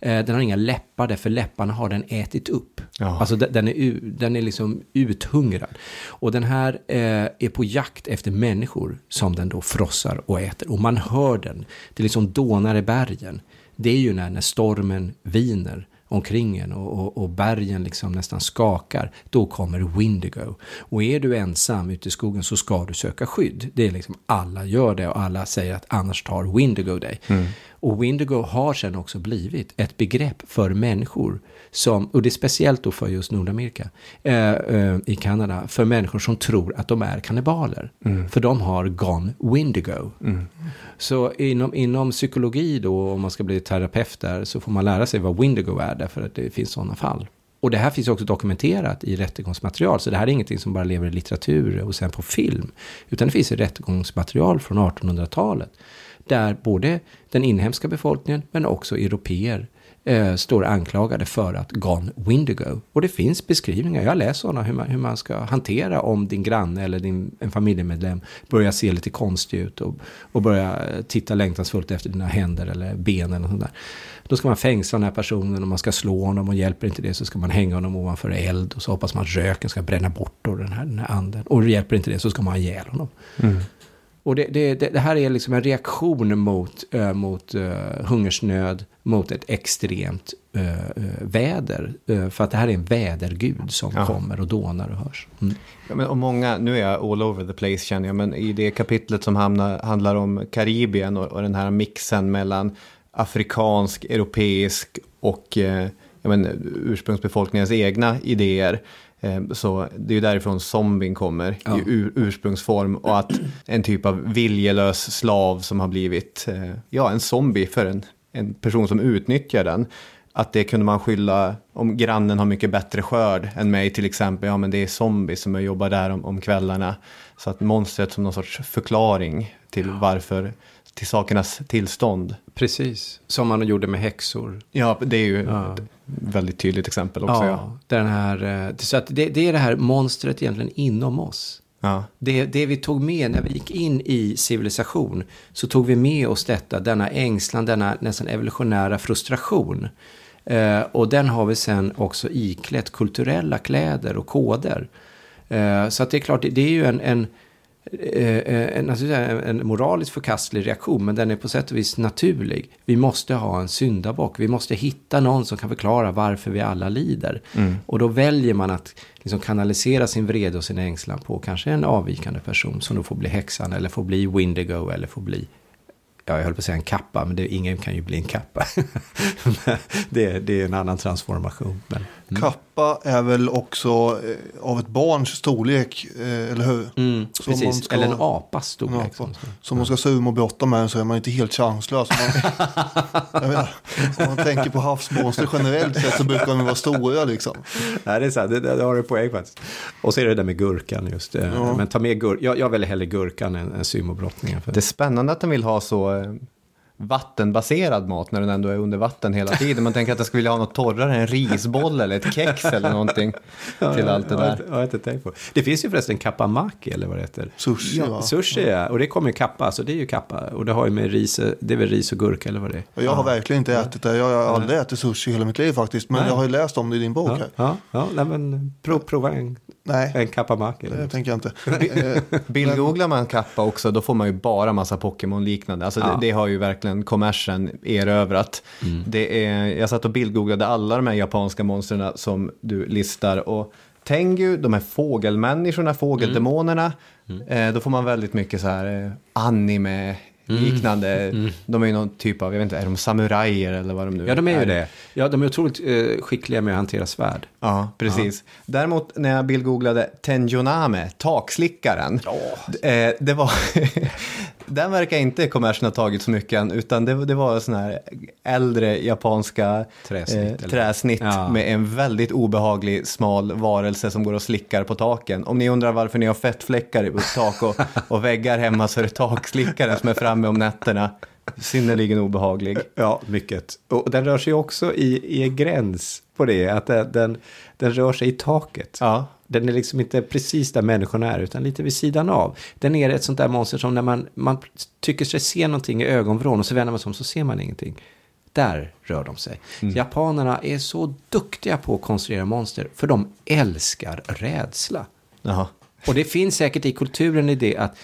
Eh, den har inga läppar, därför läpparna har den ätit upp. Ja. Alltså den är, den är liksom uthungrad. Och den här eh, är på jakt efter människor som den då frossar och äter. Och man hör den, det liksom dånar i bergen. Det är ju när, när stormen viner omkring en och, och, och, bergen liksom nästan skakar, då kommer Windigo. Och är du ensam ute i skogen så ska du söka skydd. Det är liksom alla gör det och alla säger att annars tar Windigo dig. Mm. Och Windigo har sen också blivit ett begrepp för människor som, och det är speciellt då för just Nordamerika, eh, eh, i Kanada, för människor som tror att de är kannibaler. Mm. För de har gone Windigo. Mm. Så inom, inom psykologi då, om man ska bli terapeut där, så får man lära sig vad Windigo är, därför att det finns sådana fall. Och det här finns också dokumenterat i rättegångsmaterial, så det här är ingenting som bara lever i litteratur och sen på film, utan det finns i rättegångsmaterial från 1800-talet där både den inhemska befolkningen men också europeer eh, står anklagade för att gone Windigo. Och det finns beskrivningar, jag har läst sådana, hur man, hur man ska hantera om din granne eller din, en familjemedlem börjar se lite konstig ut och, och börjar titta längtansfullt efter dina händer eller ben eller sånt där. Då ska man fängsla den här personen och man ska slå honom och hjälper inte det så ska man hänga honom ovanför eld och så hoppas man att röken ska bränna bort och den här, den här anden. Och hjälper inte det så ska man ha ihjäl honom. Mm. Och det, det, det, här är liksom en reaktion mot, äh, mot äh, hungersnöd, mot ett extremt äh, väder. för att det här är en vädergud som ja. kommer och dånar och hörs. Mm. Ja, men, och många, nu är jag all over the place känner jag, men i det kapitlet som hamnar, handlar om Karibien och, och den här mixen mellan afrikansk, europeisk och men, ursprungsbefolkningens egna idéer så det är ju därifrån zombien kommer ja. i ur, ursprungsform och att en typ av viljelös slav som har blivit eh, ja, en zombie för en, en person som utnyttjar den. Att det kunde man skylla om grannen har mycket bättre skörd än mig till exempel. Ja men det är zombie som jag jobbar där om, om kvällarna. Så att monstret som någon sorts förklaring till varför till sakernas tillstånd. Precis, som man gjorde med häxor. Ja, det är ju ja. ett väldigt tydligt exempel också. Ja, ja. Den här, eh, så att det, det, är det här monstret egentligen inom oss. Ja. Det, det vi tog med när vi gick in i civilisation, så tog vi med oss detta, denna ängslan, denna nästan evolutionära frustration. Eh, och den har vi sen också iklätt kulturella kläder och koder. Eh, så att det är klart, det, det är ju en, en en, en, en moraliskt förkastlig reaktion, men den är på sätt och vis naturlig. Vi måste ha en syndabock. Vi måste hitta någon som kan förklara varför vi alla lider. Mm. Och då väljer man att liksom kanalisera sin vrede och sin ängslan på kanske en avvikande person som då får bli häxan eller får bli Windigo eller får bli Ja, jag höll på att säga en kappa, men det, ingen kan ju bli en kappa. [laughs] det, det är en annan transformation. Men, mm. Kappa är väl också eh, av ett barns storlek, eh, eller hur? Mm, precis, ska, eller en apas storlek. Ja, så om man ska brotta med den så är man inte helt chanslös. Man, [laughs] menar, om man tänker på havsmonster generellt sett så brukar de vara stora liksom. Nej, det är sant, det, det, det har du poäng faktiskt. Och så är det det där med gurkan just. Eh, ja. Men ta med gurkan, jag, jag väljer hellre gurkan än, än sumobrottningen. Det är spännande att den vill ha så vattenbaserad mat när den ändå är under vatten hela tiden. Man tänker att jag skulle vilja ha något torrare, en risboll eller ett kex eller någonting [laughs] till allt det där. Jag har inte tänkt på. Det finns ju förresten kappamaki eller vad det heter. Sushi ja, Sushi ja, och det kommer ju kappa, så det är ju kappa. Och det har ju med ris, det är väl ris och gurka eller vad det är. Jag har verkligen inte ätit det, jag har aldrig ätit sushi hela mitt liv faktiskt. Men Nej. jag har ju läst om det i din bok här. Ja, ja, ja men prov, prova en Nej, en kappamaki. Det tänker jag inte. [laughs] Bildgooglar man kappa också, då får man ju bara massa Pokémon-liknande. Alltså ja. det, det, har ju verkligen kommersen erövrat. Mm. Det är, jag satt och bildgooglade alla de här japanska monstren som du listar. Och Tengu, de här fågelmänniskorna, fågeldemonerna, mm. Mm. Eh, då får man väldigt mycket så här eh, anime. Liknande. Mm. De är ju någon typ av, jag vet inte, är de samurajer eller vad de nu är? Ja, de är ju det. Ja, de är otroligt eh, skickliga med att hantera svärd. Ja, precis. Ja. Däremot när jag bildgooglade Tenjoname, takslickaren, oh. eh, det var... [laughs] den verkar inte kommersen ha tagit så mycket än, utan det, det var sån här äldre japanska träsnitt, eh, träsnitt ja. med en väldigt obehaglig smal varelse som går och slickar på taken. Om ni undrar varför ni har fettfläckar på tak och, [laughs] och väggar hemma så är det takslickaren som är framme om nätterna. Synnerligen obehaglig. Ja, mycket. Och den rör sig också i, i gräns på det, att den, den, den rör sig i taket. Ja. Den är liksom inte precis där människorna är, utan lite vid sidan av. Den är ett sånt där monster som när man, man tycker sig se någonting i ögonvrån och så vänder man sig om så ser man ingenting. Där rör de sig. Mm. Japanerna är så duktiga på att konstruera monster, för de älskar rädsla. Jaha. Och det finns säkert i kulturen i det att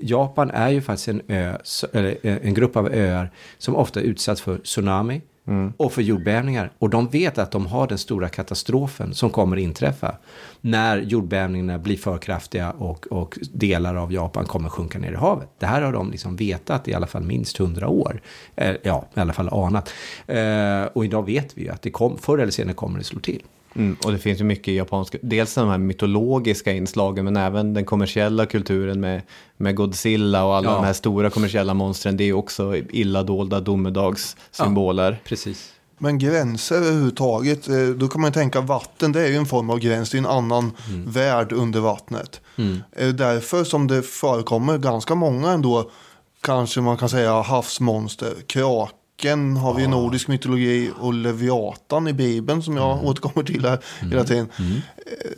Japan är ju faktiskt en, ö, eller eh, en grupp av öar som ofta utsatts för tsunami mm. och för jordbävningar. Och de vet att de har den stora katastrofen som kommer inträffa när jordbävningarna blir för kraftiga och, och delar av Japan kommer sjunka ner i havet. Det här har de liksom vetat i alla fall minst hundra år. Eh, ja, i alla fall anat. Eh, och idag vet vi ju att det kom, förr eller senare kommer det slå till. Mm, och det finns ju mycket i japanska, dels de här mytologiska inslagen men även den kommersiella kulturen med, med Godzilla och alla ja. de här stora kommersiella monstren. Det är ju också illa dolda domedagssymboler. Ja, precis. Men gränser överhuvudtaget, eh, då kan man tänka vatten, det är ju en form av gräns, det är en annan mm. värld under vattnet. Mm. Därför som det förekommer ganska många ändå, kanske man kan säga havsmonster, krak Draken har vi i nordisk mytologi och Leviatan i Bibeln som jag mm. återkommer till här mm. hela tiden. Mm.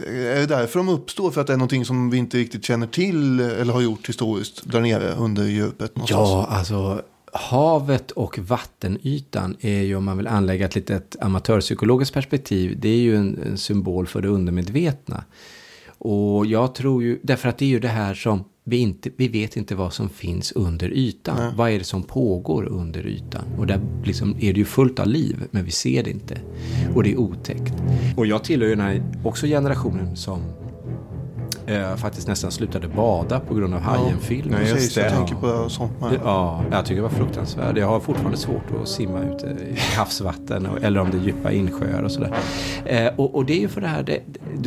Eh, är det därför de uppstår? För att det är någonting som vi inte riktigt känner till eller har gjort historiskt där nere under djupet? Någonstans? Ja, alltså havet och vattenytan är ju om man vill anlägga ett litet amatörpsykologiskt perspektiv. Det är ju en, en symbol för det undermedvetna. Och jag tror ju, därför att det är ju det här som vi, inte, vi vet inte vad som finns under ytan. Nej. Vad är det som pågår under ytan? Och där liksom är det ju fullt av liv, men vi ser det inte. Och det är otäckt. Och jag tillhör ju den här också generationen som eh, faktiskt nästan slutade bada på grund av Hajen-filmen. Ja, precis, jag tänker på sånt med. Ja, jag tycker det var fruktansvärt. Jag har fortfarande svårt att simma ute i [laughs] havsvatten eller om det är djupa insjöar och sådär. Eh, och, och, det är ju för det här, det,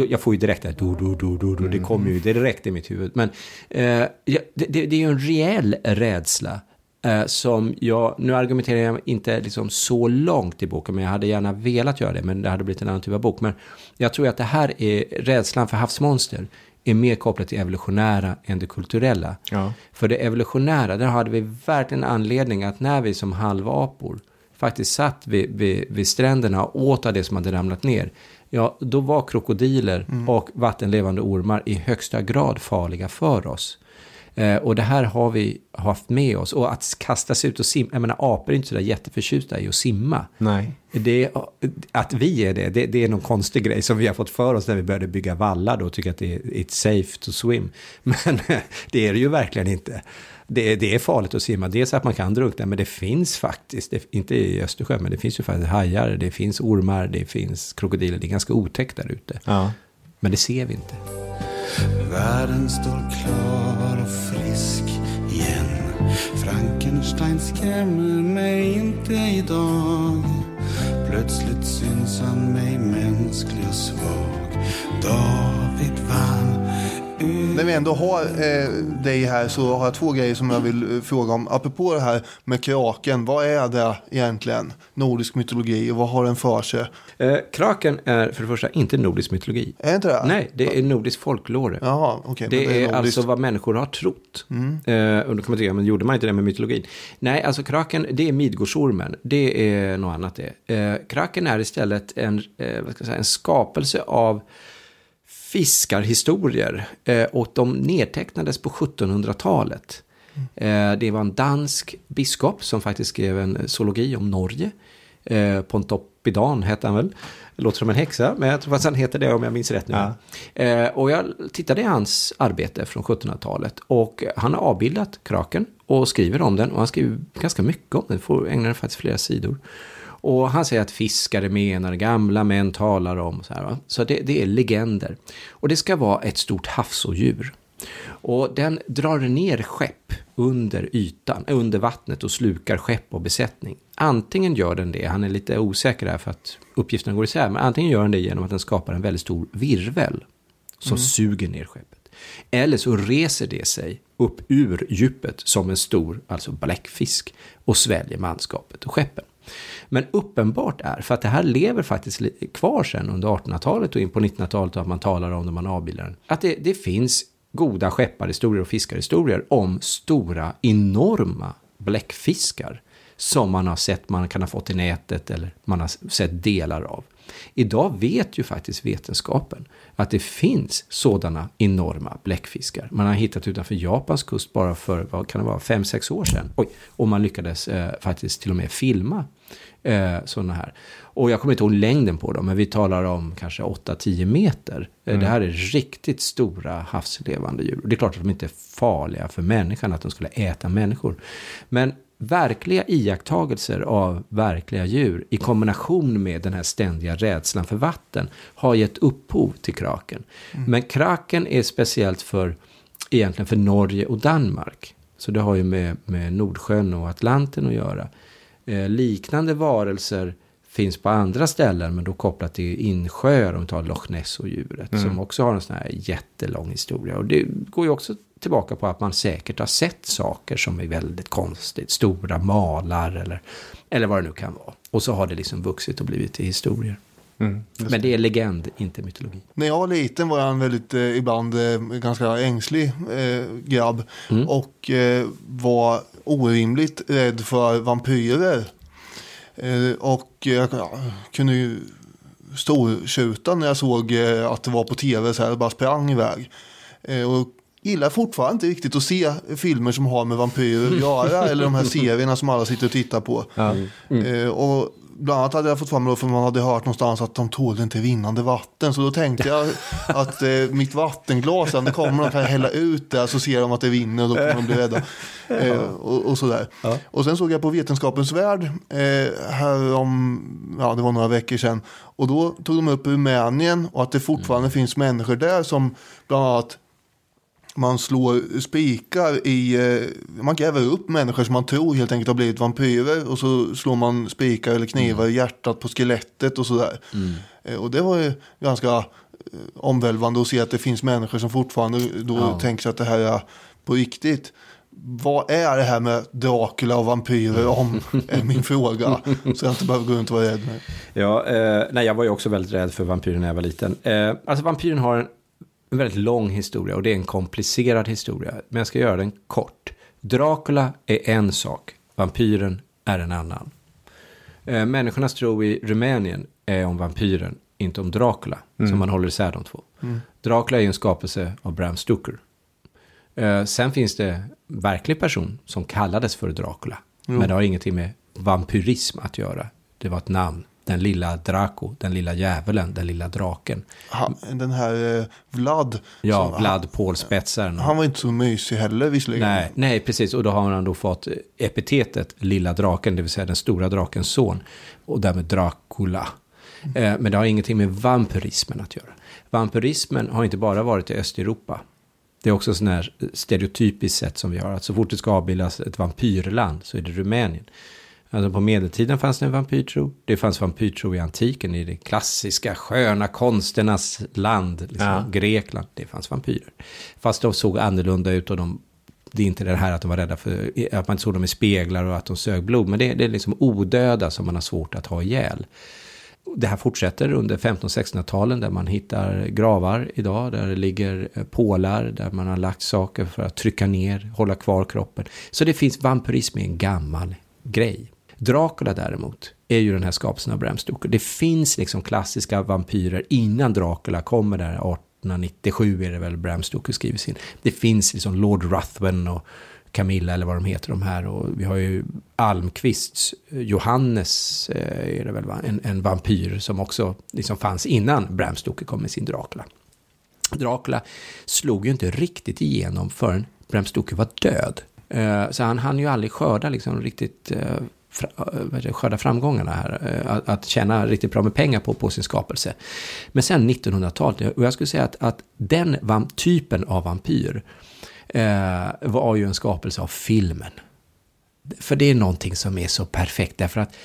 jag får ju direkt det här, do, do, do, do, do, det kommer ju direkt i mitt huvud. Men eh, det, det, det är ju en reell rädsla eh, som jag, nu argumenterar jag inte liksom så långt i boken, men jag hade gärna velat göra det, men det hade blivit en annan typ av bok. Men jag tror att det här är rädslan för havsmonster är mer kopplat till evolutionära än det kulturella. Ja. För det evolutionära, där hade vi verkligen anledning att när vi som halvapor faktiskt satt vid, vid, vid stränderna och åt av det som hade ramlat ner, ja, då var krokodiler Mm. och vattenlevande ormar i högsta grad farliga för oss. Eh, och det här har vi haft med oss. Och att kasta sig ut och simma, jag menar apor är inte sådär jätteförtjusta i att simma. Nej. Det, att vi är det, det, det är någon konstig grej som vi har fått för oss när vi började bygga vallar då och tycker att det är it's safe to swim. [laughs] Men det är det ju verkligen inte. Det, det är farligt att simma, dels att man kan drunkna, men det finns faktiskt, det, inte i Östersjön, men det finns ju faktiskt hajar, det finns ormar, det finns krokodiler, det är ganska otäckt där ute. Ja. Men det ser vi inte. Världen står klar och frisk igen. Frankenstein skrämmer mig inte idag. Plötsligt syns han mig mänsklig och svag. David vann när vi ändå har eh, dig här så har jag två grejer som jag vill eh, fråga om. Apropå det här med kraken, vad är det egentligen? Nordisk mytologi och vad har den för sig? Eh, kraken är för det första inte nordisk mytologi. Är det inte det? Nej, det är nordisk folklore. Jaha, okej. det, men är, nordiskt. alltså vad människor har trott. Eh, och då kan man tycka, men gjorde man inte det med mytologin? Nej, alltså kraken, det är Midgårdsormen. Det är något annat det. Eh, kraken är istället en, eh, vad ska jag säga, en skapelse av fiskarhistorier. Eh, och de nedtecknades på 1700-talet. Eh, det var en dansk biskop som faktiskt skrev en zoologi om Norge. Eh, Pontoppidan hette han väl. Det låter som en häxa, men jag tror att han heter det om jag minns rätt nu. Ja. Och jag tittade i hans arbete från 1700-talet och han har avbildat kraken och skriver om den och han skriver ganska mycket om den, får ägna den faktiskt flera sidor. Och han säger att fiskare menar, gamla män talar om. Så, här, så det, det är legender. Och det ska vara ett stort havsodjur. Och den drar ner skepp under ytan, eh, under vattnet och slukar skepp och besättning. Antingen gör den det, han är lite osäker här för att uppgifterna går isär, men antingen gör den det genom att den skapar en väldigt stor virvel som suger ner skeppet. Eller så reser det sig upp ur djupet som en stor, alltså bläckfisk, och sväljer manskapet och skeppen. Men uppenbart är, för att det här lever faktiskt kvar sen under 1800-talet och in på 1900-talet och att man talar om det, man avbildar den, att det, det finns goda skepparhistorier och fiskarhistorier om stora, enorma bläckfiskar som man har sett, man kan ha fått i nätet eller man har sett delar av. Idag vet ju faktiskt vetenskapen att det finns sådana enorma bläckfiskar. Man har hittat utanför Japans kust bara för, vad kan det vara, 5-6 år sedan. Oj, och man lyckades eh, faktiskt till och med filma eh, sådana här. Och jag kommer inte ihåg längden på dem, men vi talar om kanske 8-10 meter. Eh, Det här är riktigt stora havslevande djur. Och det är klart att de inte är farliga för människan, att de skulle äta människor. Men verkliga iakttagelser av verkliga djur i kombination med den här ständiga rädslan för vatten har gett upphov till kraken. Men kraken är speciellt för egentligen för Norge och Danmark. Så det har ju med, med Nordsjön och Atlanten att göra. Eh, liknande varelser finns på andra ställen, men då kopplat till insjöar, om vi tar Loch Ness och djuret, som också har en sån här jättelång historia. Och det går ju också tillbaka på att man säkert har sett saker som är väldigt konstigt, stora malar eller, eller vad det nu kan vara. Och så har det liksom vuxit och blivit till historier. Men det är legend, inte mytologi. När jag var liten var jag en väldigt, eh, ibland eh, ganska ängslig eh, grabb. Mm. Och eh, var orimligt rädd för vampyrer. Eh, och jag ja, kunde ju stortjuta när jag såg eh, att det var på tv så här och bara sprang iväg. Och gillar fortfarande inte riktigt att se filmer som har med vampyrer att göra. [laughs] eller de här serierna som alla sitter och tittar på. Eh, och bland annat hade jag fått för mig då, för man hade hört någonstans att de tål inte rinnande vatten. Så då tänkte jag [laughs] att eh, mitt vattenglas, när kommer de kan hälla ut det. Så ser de att det rinner och då kommer de bli rädda. [laughs] Eh, och, och sådär. Och sen såg jag på Vetenskapens Värld eh, här om, ja det var några veckor sedan. Och då tog de upp Rumänien och att det fortfarande finns människor där som bland annat man slår spikar i, eh, man gräver upp människor som man tror helt enkelt har blivit vampyrer och så slår man spikar eller knivar i hjärtat på skelettet och sådär. Eh, Och det var ju ganska eh, omvälvande att se att det finns människor som fortfarande då Ja. tänker sig att det här är på riktigt. Vad är det här med Dracula och vampyrer om? [laughs] är min fråga. Så jag inte behöver gå runt och vara rädd. Med. Ja, eh, nej, jag var ju också väldigt rädd för vampyren när jag var liten. Eh, alltså vampyren har en, en väldigt lång historia och det är en komplicerad historia. Men jag ska göra den kort. Dracula är en sak, vampyren är en annan. Eh, människornas tro i Rumänien är om vampyren, inte om Dracula. Mm. Så man håller isär de två. Dracula är en skapelse av Bram Stoker. Eh, sen finns det verklig person som kallades för Dracula. Men det har ingenting med vampyrism att göra. Det var ett namn. Den lilla Draco, den lilla djävulen, den lilla draken. Han, den här eh, Vlad. Ja, som- Vlad Paul-spetsaren. Han, var inte så mysig heller visserligen. Nej, nej, precis. Och då har han då fått epitetet lilla draken, det vill säga den stora drakens son. Och därmed Dracula. Eh, Men det har ingenting med vampyrismen att göra. Vampyrismen har inte bara varit i Östeuropa. Det är också sån här stereotypiskt sätt som vi har. Att så fort det ska avbildas ett vampyrland så är det Rumänien. Alltså på medeltiden fanns det en vampyrtro. Det fanns vampyrtro i antiken, i det klassiska sköna konsternas land, liksom, Ja. Grekland. Det fanns vampyrer. Fast de såg annorlunda ut och de, det är inte det här att de var rädda för, att man såg dem i speglar och att de sög blod. Men det, det är liksom odöda som man har svårt att ha ihjäl. Det här fortsätter under 1500-1600-talen där man hittar gravar idag. Där det ligger eh, pålar där man har lagt saker för att trycka ner, hålla kvar kroppen. Så det finns vampyrism är en gammal grej. Dracula däremot är ju den här skapelsen av Bram Stoker. Det finns liksom klassiska vampyrer innan Dracula kommer där 1897 är det väl Bram Stoker skriver sin. Det finns liksom Lord Ruthven och Camilla eller vad de heter de här. Och vi har ju Almqvists eh, Johannes eh, är det väl va? En, en vampyr som också liksom fanns innan Bram Stoker kom med sin Dracula. Dracula slog ju inte riktigt igenom förrän Bram Stoker var död. Eh, så han hann ju aldrig skörda liksom riktigt Eh, skörda framgångarna här. Eh, att, att tjäna riktigt bra med pengar på, på sin skapelse. Men sen 1900-talet, och jag skulle säga att, att den vam- typen av vampyr eh, var ju en skapelse av filmen. För det är någonting som är så perfekt, därför att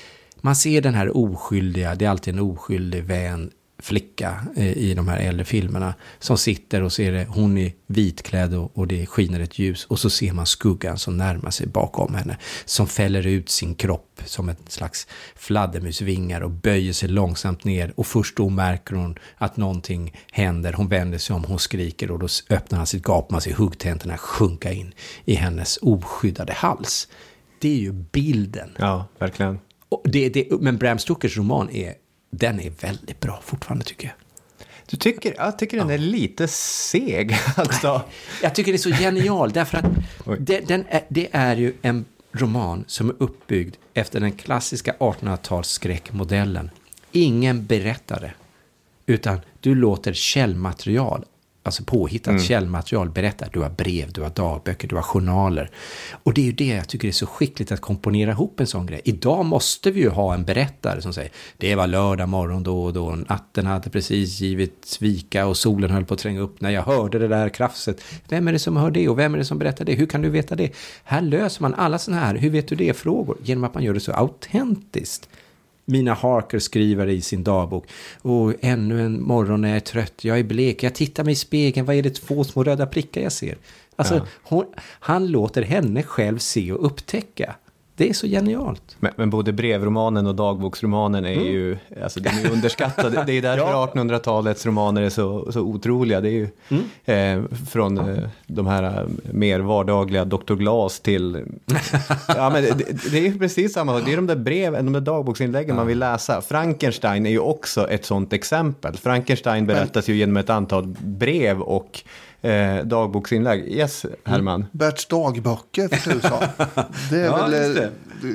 man ser den här oskyldiga, det är alltid en oskyldig vän, flicka eh, i de här äldre filmerna som sitter och ser det, hon är vitklädd och, det skiner ett ljus och så ser man skuggan som närmar sig bakom henne som fäller ut sin kropp som ett slags fladdermusvingar och böjer sig långsamt ner och först då märker hon att någonting händer, hon vänder sig om, hon skriker och då öppnar han sitt gap, man ser huggtänderna sjunka in i hennes oskyddade hals. Det är ju bilden. Ja, verkligen. Det, det, men Bram Stokers roman är, den är väldigt bra fortfarande tycker jag. Du tycker, jag tycker den är lite seg. [laughs] Alltså. Jag tycker det är så genial därför att det, den är, det är ju en roman som är uppbyggd efter den klassiska 1800-talsskräckmodellen. Ingen berättare, utan du låter källmaterial, alltså påhittat källmaterial berätta. Du har brev, du har dagböcker, du har journaler. Och det är ju det jag tycker är så skickligt att komponera ihop en sån grej. Idag måste vi ju ha en berättare som säger det var lördag morgon då och då, natten hade precis givit svika och solen höll på att tränga upp när jag hörde det där krafset. Vem är det som hör det och vem är det som berättar det? Hur kan du veta det? Här löser man alla sådana här, hur vet du det-frågor genom att man gör det så autentiskt. Mina Harker skriver i sin dagbok. Och ännu en morgon när jag är trött, jag är blek, jag tittar mig i spegeln, vad är det två små röda prickar jag ser? Alltså, hon, han låter henne själv se och upptäcka. Det är så genialt. Men, men både brevromanen och dagboksromanen är ju, alltså den är underskattad. Det är därför [laughs] 1800-talets romaner är så, så otroliga. Det är ju eh, från eh, de här eh, mer vardagliga Dr. Glas till, ja men det, det är ju precis samma sak. Det är de där breven, de där dagboksinläggen man vill läsa. Frankenstein är ju också ett sånt exempel. Frankenstein berättas ju genom ett antal brev och eh, dagboksinlägg. Yes, Herman. Berts dagböcker för tusan. [laughs] Det är Ja, väl eh,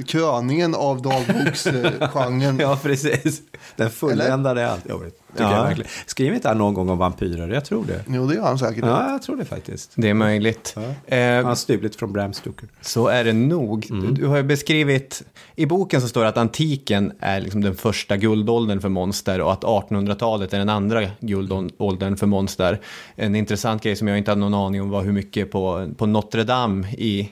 kröningen av dagboksgenren. [laughs] Ja, precis. Den fulländade allt. Jag vet, tycker Ja. jag verkligen. Skriver inte han någon gång om vampyrer? Jag tror det. Jo, det gör han säkert. Ja, jag tror det faktiskt. Det är möjligt. Han Eh, har stulit från Bram Stoker. Så är det nog. Du, du har ju beskrivit, i boken så står det att antiken är liksom den första guldåldern för monster och att 1800-talet är den andra guldåldern för monster. En intressant grej som jag inte hade någon aning om var hur mycket på, på Notre Dame i,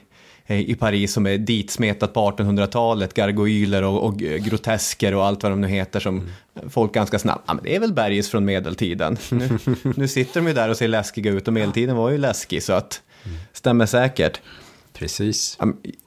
i Paris som är ditsmetat på 1800-talet, gargoyler och, och grotesker och allt vad de nu heter som folk ganska snabbt, ja men det är väl bergis från medeltiden. [laughs] Nu, nu sitter de ju där och ser läskiga ut och medeltiden var ju läskig så att stämmer säkert. Precis.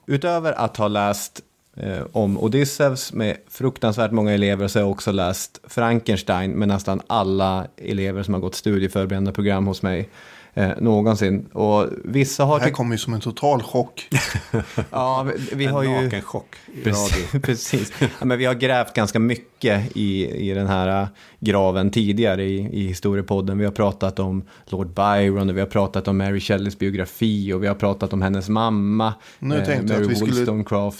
Utöver att ha läst eh, om Odysseus med fruktansvärt många elever så har jag också läst Frankenstein med nästan alla elever som har gått studieförberedande program hos mig. Eh, någonsin. Och vissa har... Det här kommer ju som en total chock. [laughs] ja, vi, vi en har ju... nakenchock i Precis. [laughs] precis. Ja, men vi har grävt ganska mycket i, i den här äh, graven tidigare i, i historiepodden. Vi har pratat om Lord Byron och vi har pratat om Mary Shelleys biografi och vi har pratat om hennes mamma. Nu eh, tänkte jag Mary att vi skulle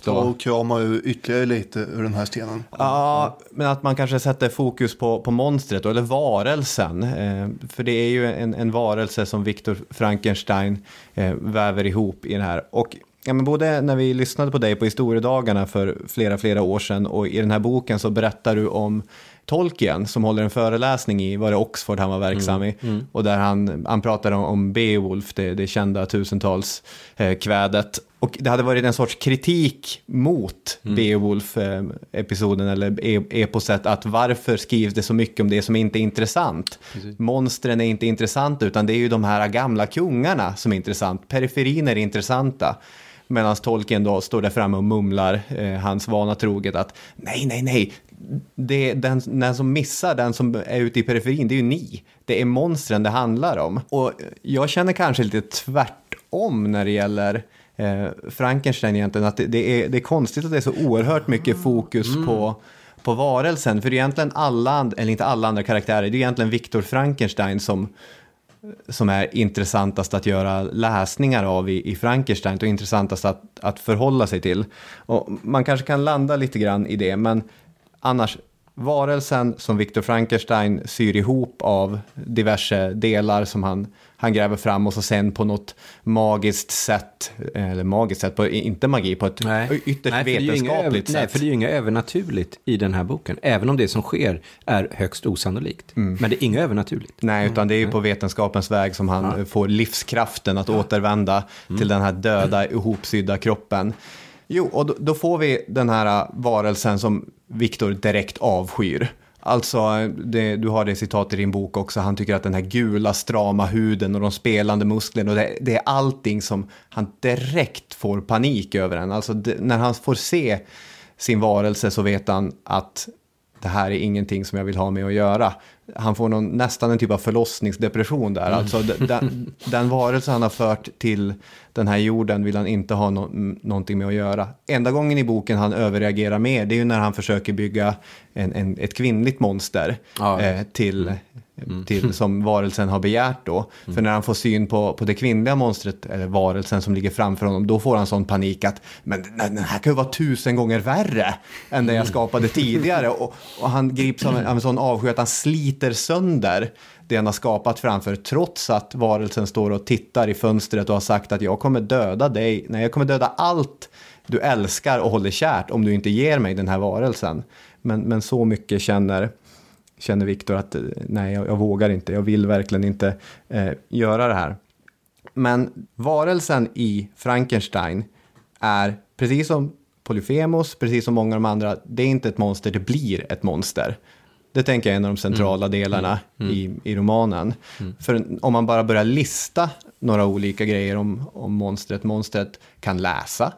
ta och- och krama ur ytterligare lite ur den här stenen. Ja, men att man kanske sätter fokus på, på monstret eller varelsen. Eh, för det är ju en, en varelse som Viktor Frankenstein eh, väver ihop i det här. Och ja, men både när vi lyssnade på dig på historiedagarna för flera, flera år sedan och i den här boken så berättar du om Tolkien som håller en föreläsning i, var det Oxford han var verksam i? Och där han, han pratar om, om Beowulf, det, det kända tusentals eh, kvädet. Och det hade varit en sorts kritik mot Beowulf-episoden eller e- eposet att varför skrivs det så mycket om det som inte är intressant? Monstren är inte intressanta utan det är ju de här gamla kungarna som är intressant. Periferin är intressanta. Medan Tolkien då står där framme och mumlar eh, hans vana troget att nej, nej, nej, det, den, den som missar, den som är ute i periferin, det är ju ni. Det är monstren det handlar om. Och jag känner kanske lite tvärtom när det gäller eh, Frankenstein egentligen, att det, det, är, det är konstigt att det är så oerhört mycket fokus på på varelsen, för egentligen alla, eller inte alla andra karaktärer, det är egentligen Viktor Frankenstein som, som är intressantast att göra läsningar av i, i Frankenstein och intressantast att, att förhålla sig till. Och man kanske kan landa lite grann i det, men annars, varelsen som Victor Frankenstein syr ihop av diverse delar som han, han gräver fram och så sen på något magiskt sätt, eller magiskt sätt, på, inte magi, på ett ytterst Nej, ju inga vetenskapligt sätt. Nej, för det är ju inga övernaturligt i den här boken. Även om det som sker är högst osannolikt. Mm. Men det är inga övernaturligt. Nej, utan det är ju på vetenskapens väg som han får livskraften att återvända till den här döda, ihopsydda kroppen. Jo, och då, då får vi den här varelsen som Viktor direkt avskyr. Alltså, det, du har det citat i din bok också, han tycker att den här gula strama huden och de spelande musklerna, och det, det är allting som han direkt får panik över den. Alltså, det, när han får se sin varelse så vet han att det här är ingenting som jag vill ha med att göra. Han får någon, nästan en typ av förlossningsdepression där. Alltså d- den, [laughs] den varelse han har fört till den här jorden vill han inte ha no, någonting med att göra. Enda gången i boken han överreagerar mer, det är ju när han försöker bygga en, en, ett kvinnligt monster Ja. eh, till, till, [laughs] som varelsen har begärt då. För när han får syn på, på det kvinnliga monstret, eller varelsen som ligger framför honom, då får han sån panik att men den den här kan ju vara tusen gånger värre än den jag skapade tidigare. [laughs] Och, och han grips av en, av en sån avsky att han sliter sönder det han har skapat framför, trots att varelsen står och tittar i fönstret och har sagt att jag kommer döda dig, nej jag kommer döda allt du älskar och håller kärt om du inte ger mig den här varelsen. Men, men så mycket känner, känner Viktor att eh, nej, jag, jag vågar inte, jag vill verkligen inte eh, göra det här. Men varelsen i Frankenstein är, precis som Polyphemus, precis som många av de andra, det är inte ett monster, det blir ett monster. Det tänker jag är en av de centrala delarna I, i romanen. För om man bara börjar lista några olika grejer om, om monstret, monstret kan läsa,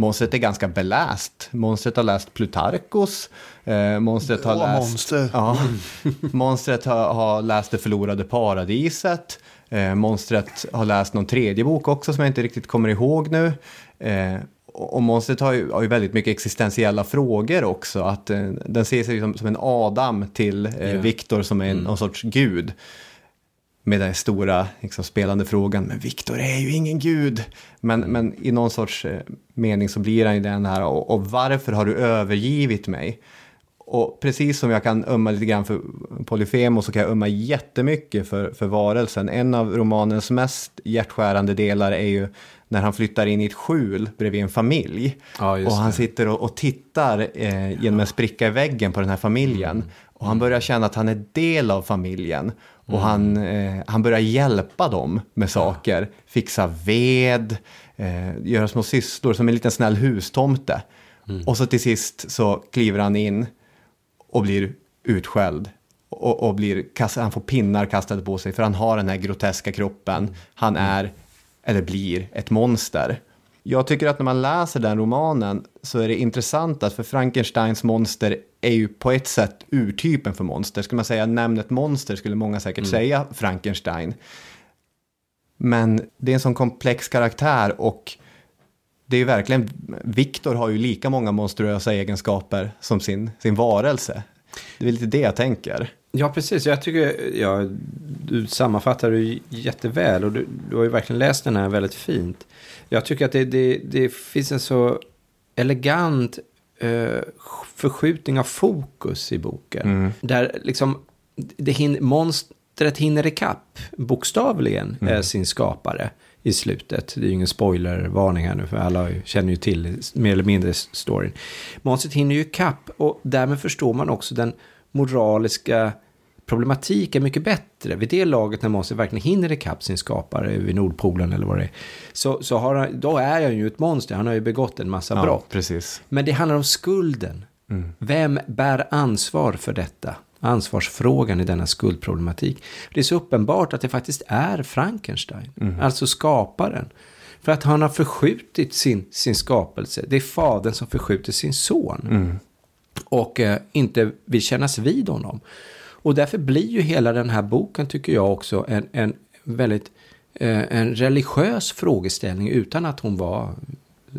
Monstret är ganska beläst. Monstret har läst Plutarkos. Eh, monstret har läst... monster. Ja. [laughs] monstret har, har läst Det förlorade paradiset. Eh, monstret har läst någon tredje bok också som jag inte riktigt kommer ihåg nu. Eh, och monstret har ju, har ju väldigt mycket existentiella frågor också. Att, eh, den ser sig som, som en Adam till eh, Ja. Viktor som är en, någon sorts gud med den stora liksom, spelande frågan, men Viktor är ju ingen gud. Men, men i någon sorts eh, mening så blir han ju den här, och, och varför har du övergivit mig? Och precis som jag kan ömma lite grann för Polyfemo så kan jag ömma jättemycket för, för varelsen. En av romanens mest hjärtskärande delar är ju när han flyttar in i ett skjul bredvid en familj. Ja, och han det. sitter och, och tittar eh, genom en spricka i väggen på den här familjen. Och han börjar känna att han är del av familjen. Och han, eh, han börjar hjälpa dem med saker. Fixa ved, eh, göra små sysslor som en liten snäll hustomte. Och så till sist så kliver han in och blir utskälld. Och, och blir, han får pinnar kastade på sig för han har den här groteska kroppen. Han är, eller blir, ett monster. Jag tycker att när man läser den romanen så är det intressant att för Frankensteins monster är ju på ett sätt urtypen för monster. Skulle man säga nämnet monster skulle många säkert säga Frankenstein. Men det är en sån komplex karaktär och det är ju verkligen, Viktor har ju lika många monstruösa egenskaper som sin, sin varelse. Det är lite det jag tänker. Ja, precis. Jag tycker, ja, du sammanfattar det jätteväl och du, du har ju verkligen läst den här väldigt fint. Jag tycker att det, det, det finns en så elegant eh, förskjutning av fokus i boken. Mm. Där liksom det hin, monstret hinner ikapp bokstavligen mm. eh, sin skapare i slutet. Det är ju ingen spoilervarning här nu, för alla känner ju till mer eller mindre storyn. Monstret hinner ju ikapp och därmed förstår man också den moraliska problematiken mycket bättre. Vid det laget när monstret verkligen hinner ikapp sin skapare vid Nordpolen eller vad det är. Så, så har han, då är han ju ett monster, han har ju begått en massa ja, brott. Precis. Men det handlar om skulden. Mm. Vem bär ansvar för detta? ansvarsfrågan i denna skuldproblematik. Det är så uppenbart att det faktiskt är Frankenstein, mm. alltså skaparen. För att han har förskjutit sin, sin skapelse. Det är fadern som förskjuter sin son. Mm. Och eh, inte vill kännas vid honom. Och därför blir ju hela den här boken, tycker jag också, en, en väldigt eh, en religiös frågeställning utan att hon var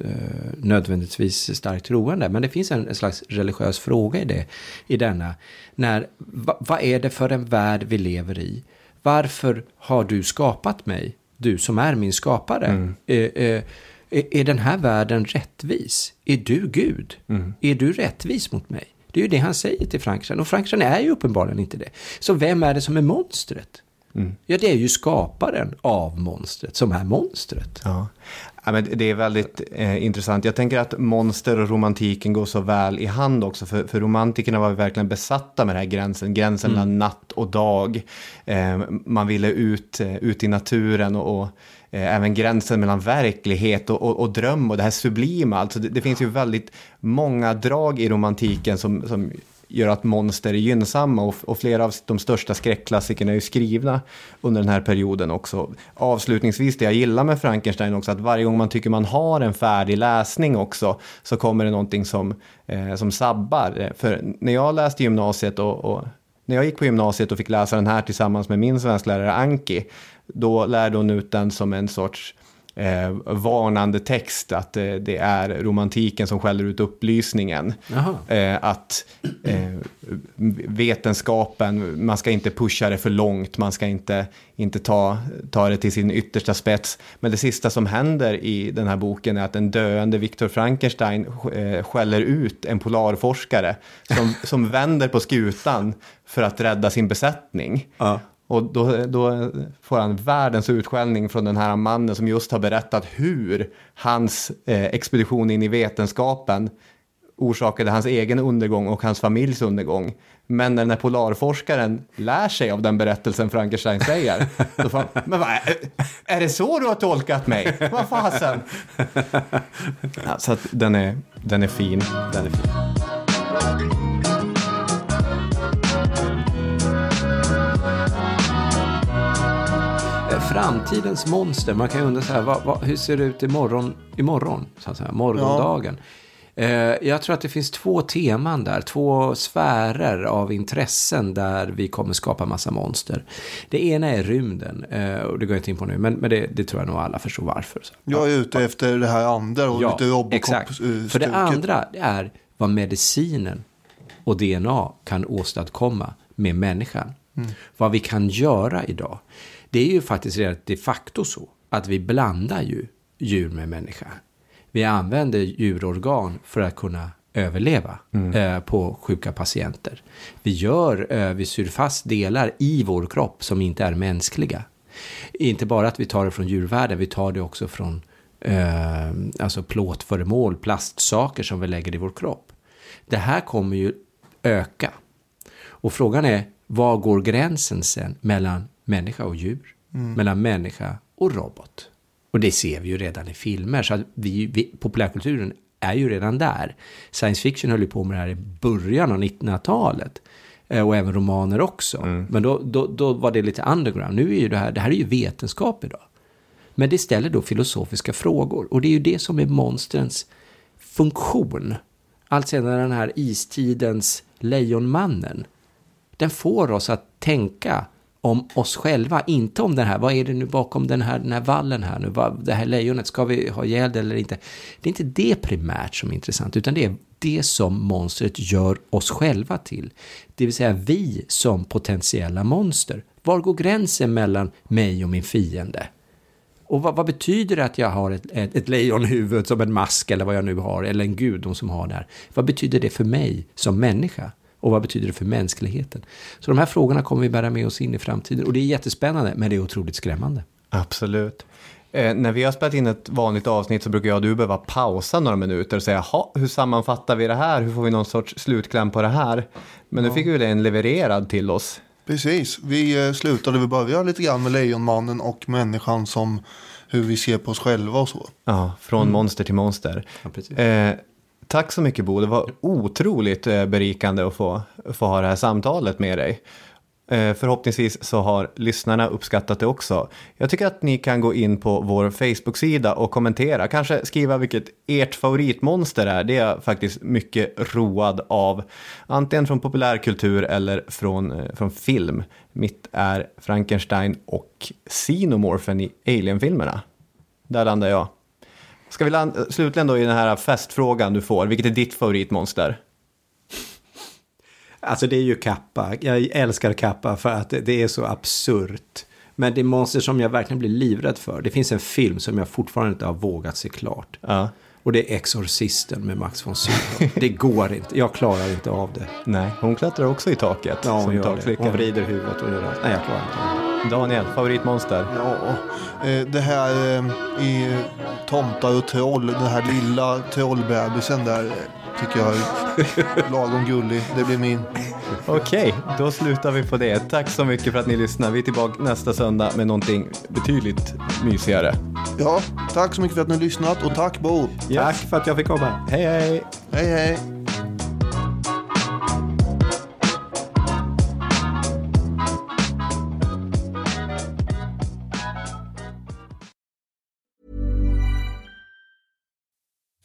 eh, nödvändigtvis starkt troende. Men det finns en, en, slags religiös fråga i det, i denna. När, va, vad är det för en värld vi lever i? Varför har du skapat mig? Du som är min skapare. Mm. Eh, eh, är den här världen rättvis? Är du Gud? Mm. Är du rättvis mot mig? Det är ju det han säger till Frankenstein. Och Frankenstein är ju uppenbarligen inte det. Så vem är det som är monstret? Mm. Ja, det är ju skaparen av monstret som är monstret. Ja. Ja, men det är väldigt eh, intressant. Jag tänker att monster och romantiken går så väl i hand också. För, för romantikerna var verkligen besatta med den här gränsen. Gränsen mm. mellan natt och dag. Eh, man ville ut, eh, ut i naturen och, och Eh, även gränsen mellan verklighet och, och, och, dröm och det här sublima. Alltså det, det finns ju väldigt många drag i romantiken som, som gör att monster är gynnsamma och, och, flera av de största skräckklassikerna är ju skrivna under den här perioden också. Avslutningsvis, det jag gillar med Frankenstein också, att varje gång man tycker man har en färdig läsning också, så kommer det någonting som, eh, som sabbar. Eh, för när jag läste gymnasiet och, och när jag gick på gymnasiet och fick läsa den här tillsammans med min svensklärare Anki, då lärde hon ut den som en sorts eh, varnande text att eh, det är romantiken som skäller ut upplysningen. Eh, att eh, vetenskapen, man ska inte pusha det för långt, man ska inte, inte ta, ta det till sin yttersta spets. Men det sista som händer i den här boken är att en döende Viktor Frankenstein eh, skäller ut en polarforskare som, som vänder på skutan för att rädda sin besättning. Ja. Och då, då, får han världens utskällning från den här mannen som just har berättat hur hans eh, expedition in i vetenskapen orsakade hans egen undergång och hans familjs undergång. Men när den här polarforskaren lär sig av den berättelsen Frankenstein säger, då får han, men vad är, det så du har tolkat mig? Vad fasen? Ja, så att den är, den är fin. Den är fin. Framtidens monster. Man kan ju undra så här, vad, vad, hur ser det ut imorgon, imorgon så att säga, morgondagen? Ja. Eh, jag tror att det finns två teman där, två sfärer av intressen där vi kommer skapa massa monster. Det ena är rymden, eh, och det går jag inte in på nu, men, men det, det, tror jag nog alla förstår varför. Så. Jag är ute efter det här andra och ja, lite Robocop exakt. För det andra det är vad medicinen och DNA kan åstadkomma med människan. Mm. Vad vi kan göra idag. Det är ju faktiskt redan de facto så att vi blandar ju djur med människa. Vi använder djurorgan för att kunna överleva mm. eh, på sjuka patienter. Vi, gör, eh, vi syr fast delar i vår kropp som inte är mänskliga. Inte bara att vi tar det från djurvärlden, vi tar det också från eh, alltså plåtföremål, plastsaker som vi lägger i vår kropp. Det här kommer ju öka. Och frågan är, var går gränsen sen mellan människa och djur, mm. mellan människa och robot. Och det ser vi ju redan i filmer, så att vi, vi, populärkulturen är ju redan där. Science fiction höll ju på med det här i början av 1900-talet. Eh, och även romaner också. Mm. Men då, då, då var det lite underground. Nu är ju det här, det här är ju vetenskap idag. Men det ställer då filosofiska frågor. Och det är ju det som är monstrens funktion. Alltsedan den här istidens Lejonmannen. Den får oss att tänka om oss själva, inte om den här, vad är det nu bakom den här, den här vallen här nu, vad, det här lejonet, ska vi ha ihjäl det eller inte? Det är inte det primärt som är intressant, utan det är det som monstret gör oss själva till. Det vill säga vi som potentiella monster. Var går gränsen mellan mig och min fiende? Och vad, vad, betyder det att jag har ett, ett, ett lejonhuvud som en mask eller vad jag nu har, eller en gudom som har det här? Vad betyder det för mig som människa? Och vad betyder det för mänskligheten? Så de här frågorna kommer vi bära med oss in i framtiden. Och det är jättespännande, men det är otroligt skrämmande. Absolut. Eh, när vi har spelat in ett vanligt avsnitt så brukar jag och du behöva pausa några minuter och säga, hur sammanfattar vi det här? Hur får vi någon sorts slutkläm på det här? Men nu fick vi den levererad till oss. Precis, vi eh, slutade, vi började lite grann med Lejonmannen och människan som hur vi ser på oss själva och så. Ja, från mm. monster till monster. Ja, eh, tack så mycket Bo, det var otroligt eh, berikande att få, få ha det här samtalet med dig. Eh, förhoppningsvis så har lyssnarna uppskattat det också. Jag tycker att ni kan gå in på vår Facebook-sida och kommentera. Kanske skriva vilket ert favoritmonster är. Det är jag faktiskt mycket road av. Antingen från populärkultur eller från, eh, från film. Mitt är Frankenstein och Xenomorphen i Alien-filmerna. Där landar jag. Ska vi landa, slutligen då i den här festfrågan du får. Vilket är ditt favoritmonster? Alltså det är ju Kappa. Jag älskar Kappa för att det är så absurt. Men det är monster som jag verkligen blir livrädd för. Det finns en film som jag fortfarande inte har vågat se klart. Ja. Och det är Exorcisten med Max von Sydow. det går inte. Jag klarar inte av det. Nej, hon klättrar också i taket. Ja, hon gör det. Hon vrider huvudet och gör allt. Nej, jag klarar inte av det. Daniel, favoritmonster? Ja, eh, det här eh, i Tomtar och troll, den här lilla trollbebisen där tycker jag är lagom gullig. Det blir min. Okej, då slutar vi på det. Tack så mycket för att ni lyssnar. Vi är tillbaka nästa söndag med någonting betydligt mysigare. Ja, tack så mycket för att ni har lyssnat och tack Bo. Yes. Tack för att jag fick komma. Hej hej! Hej hej!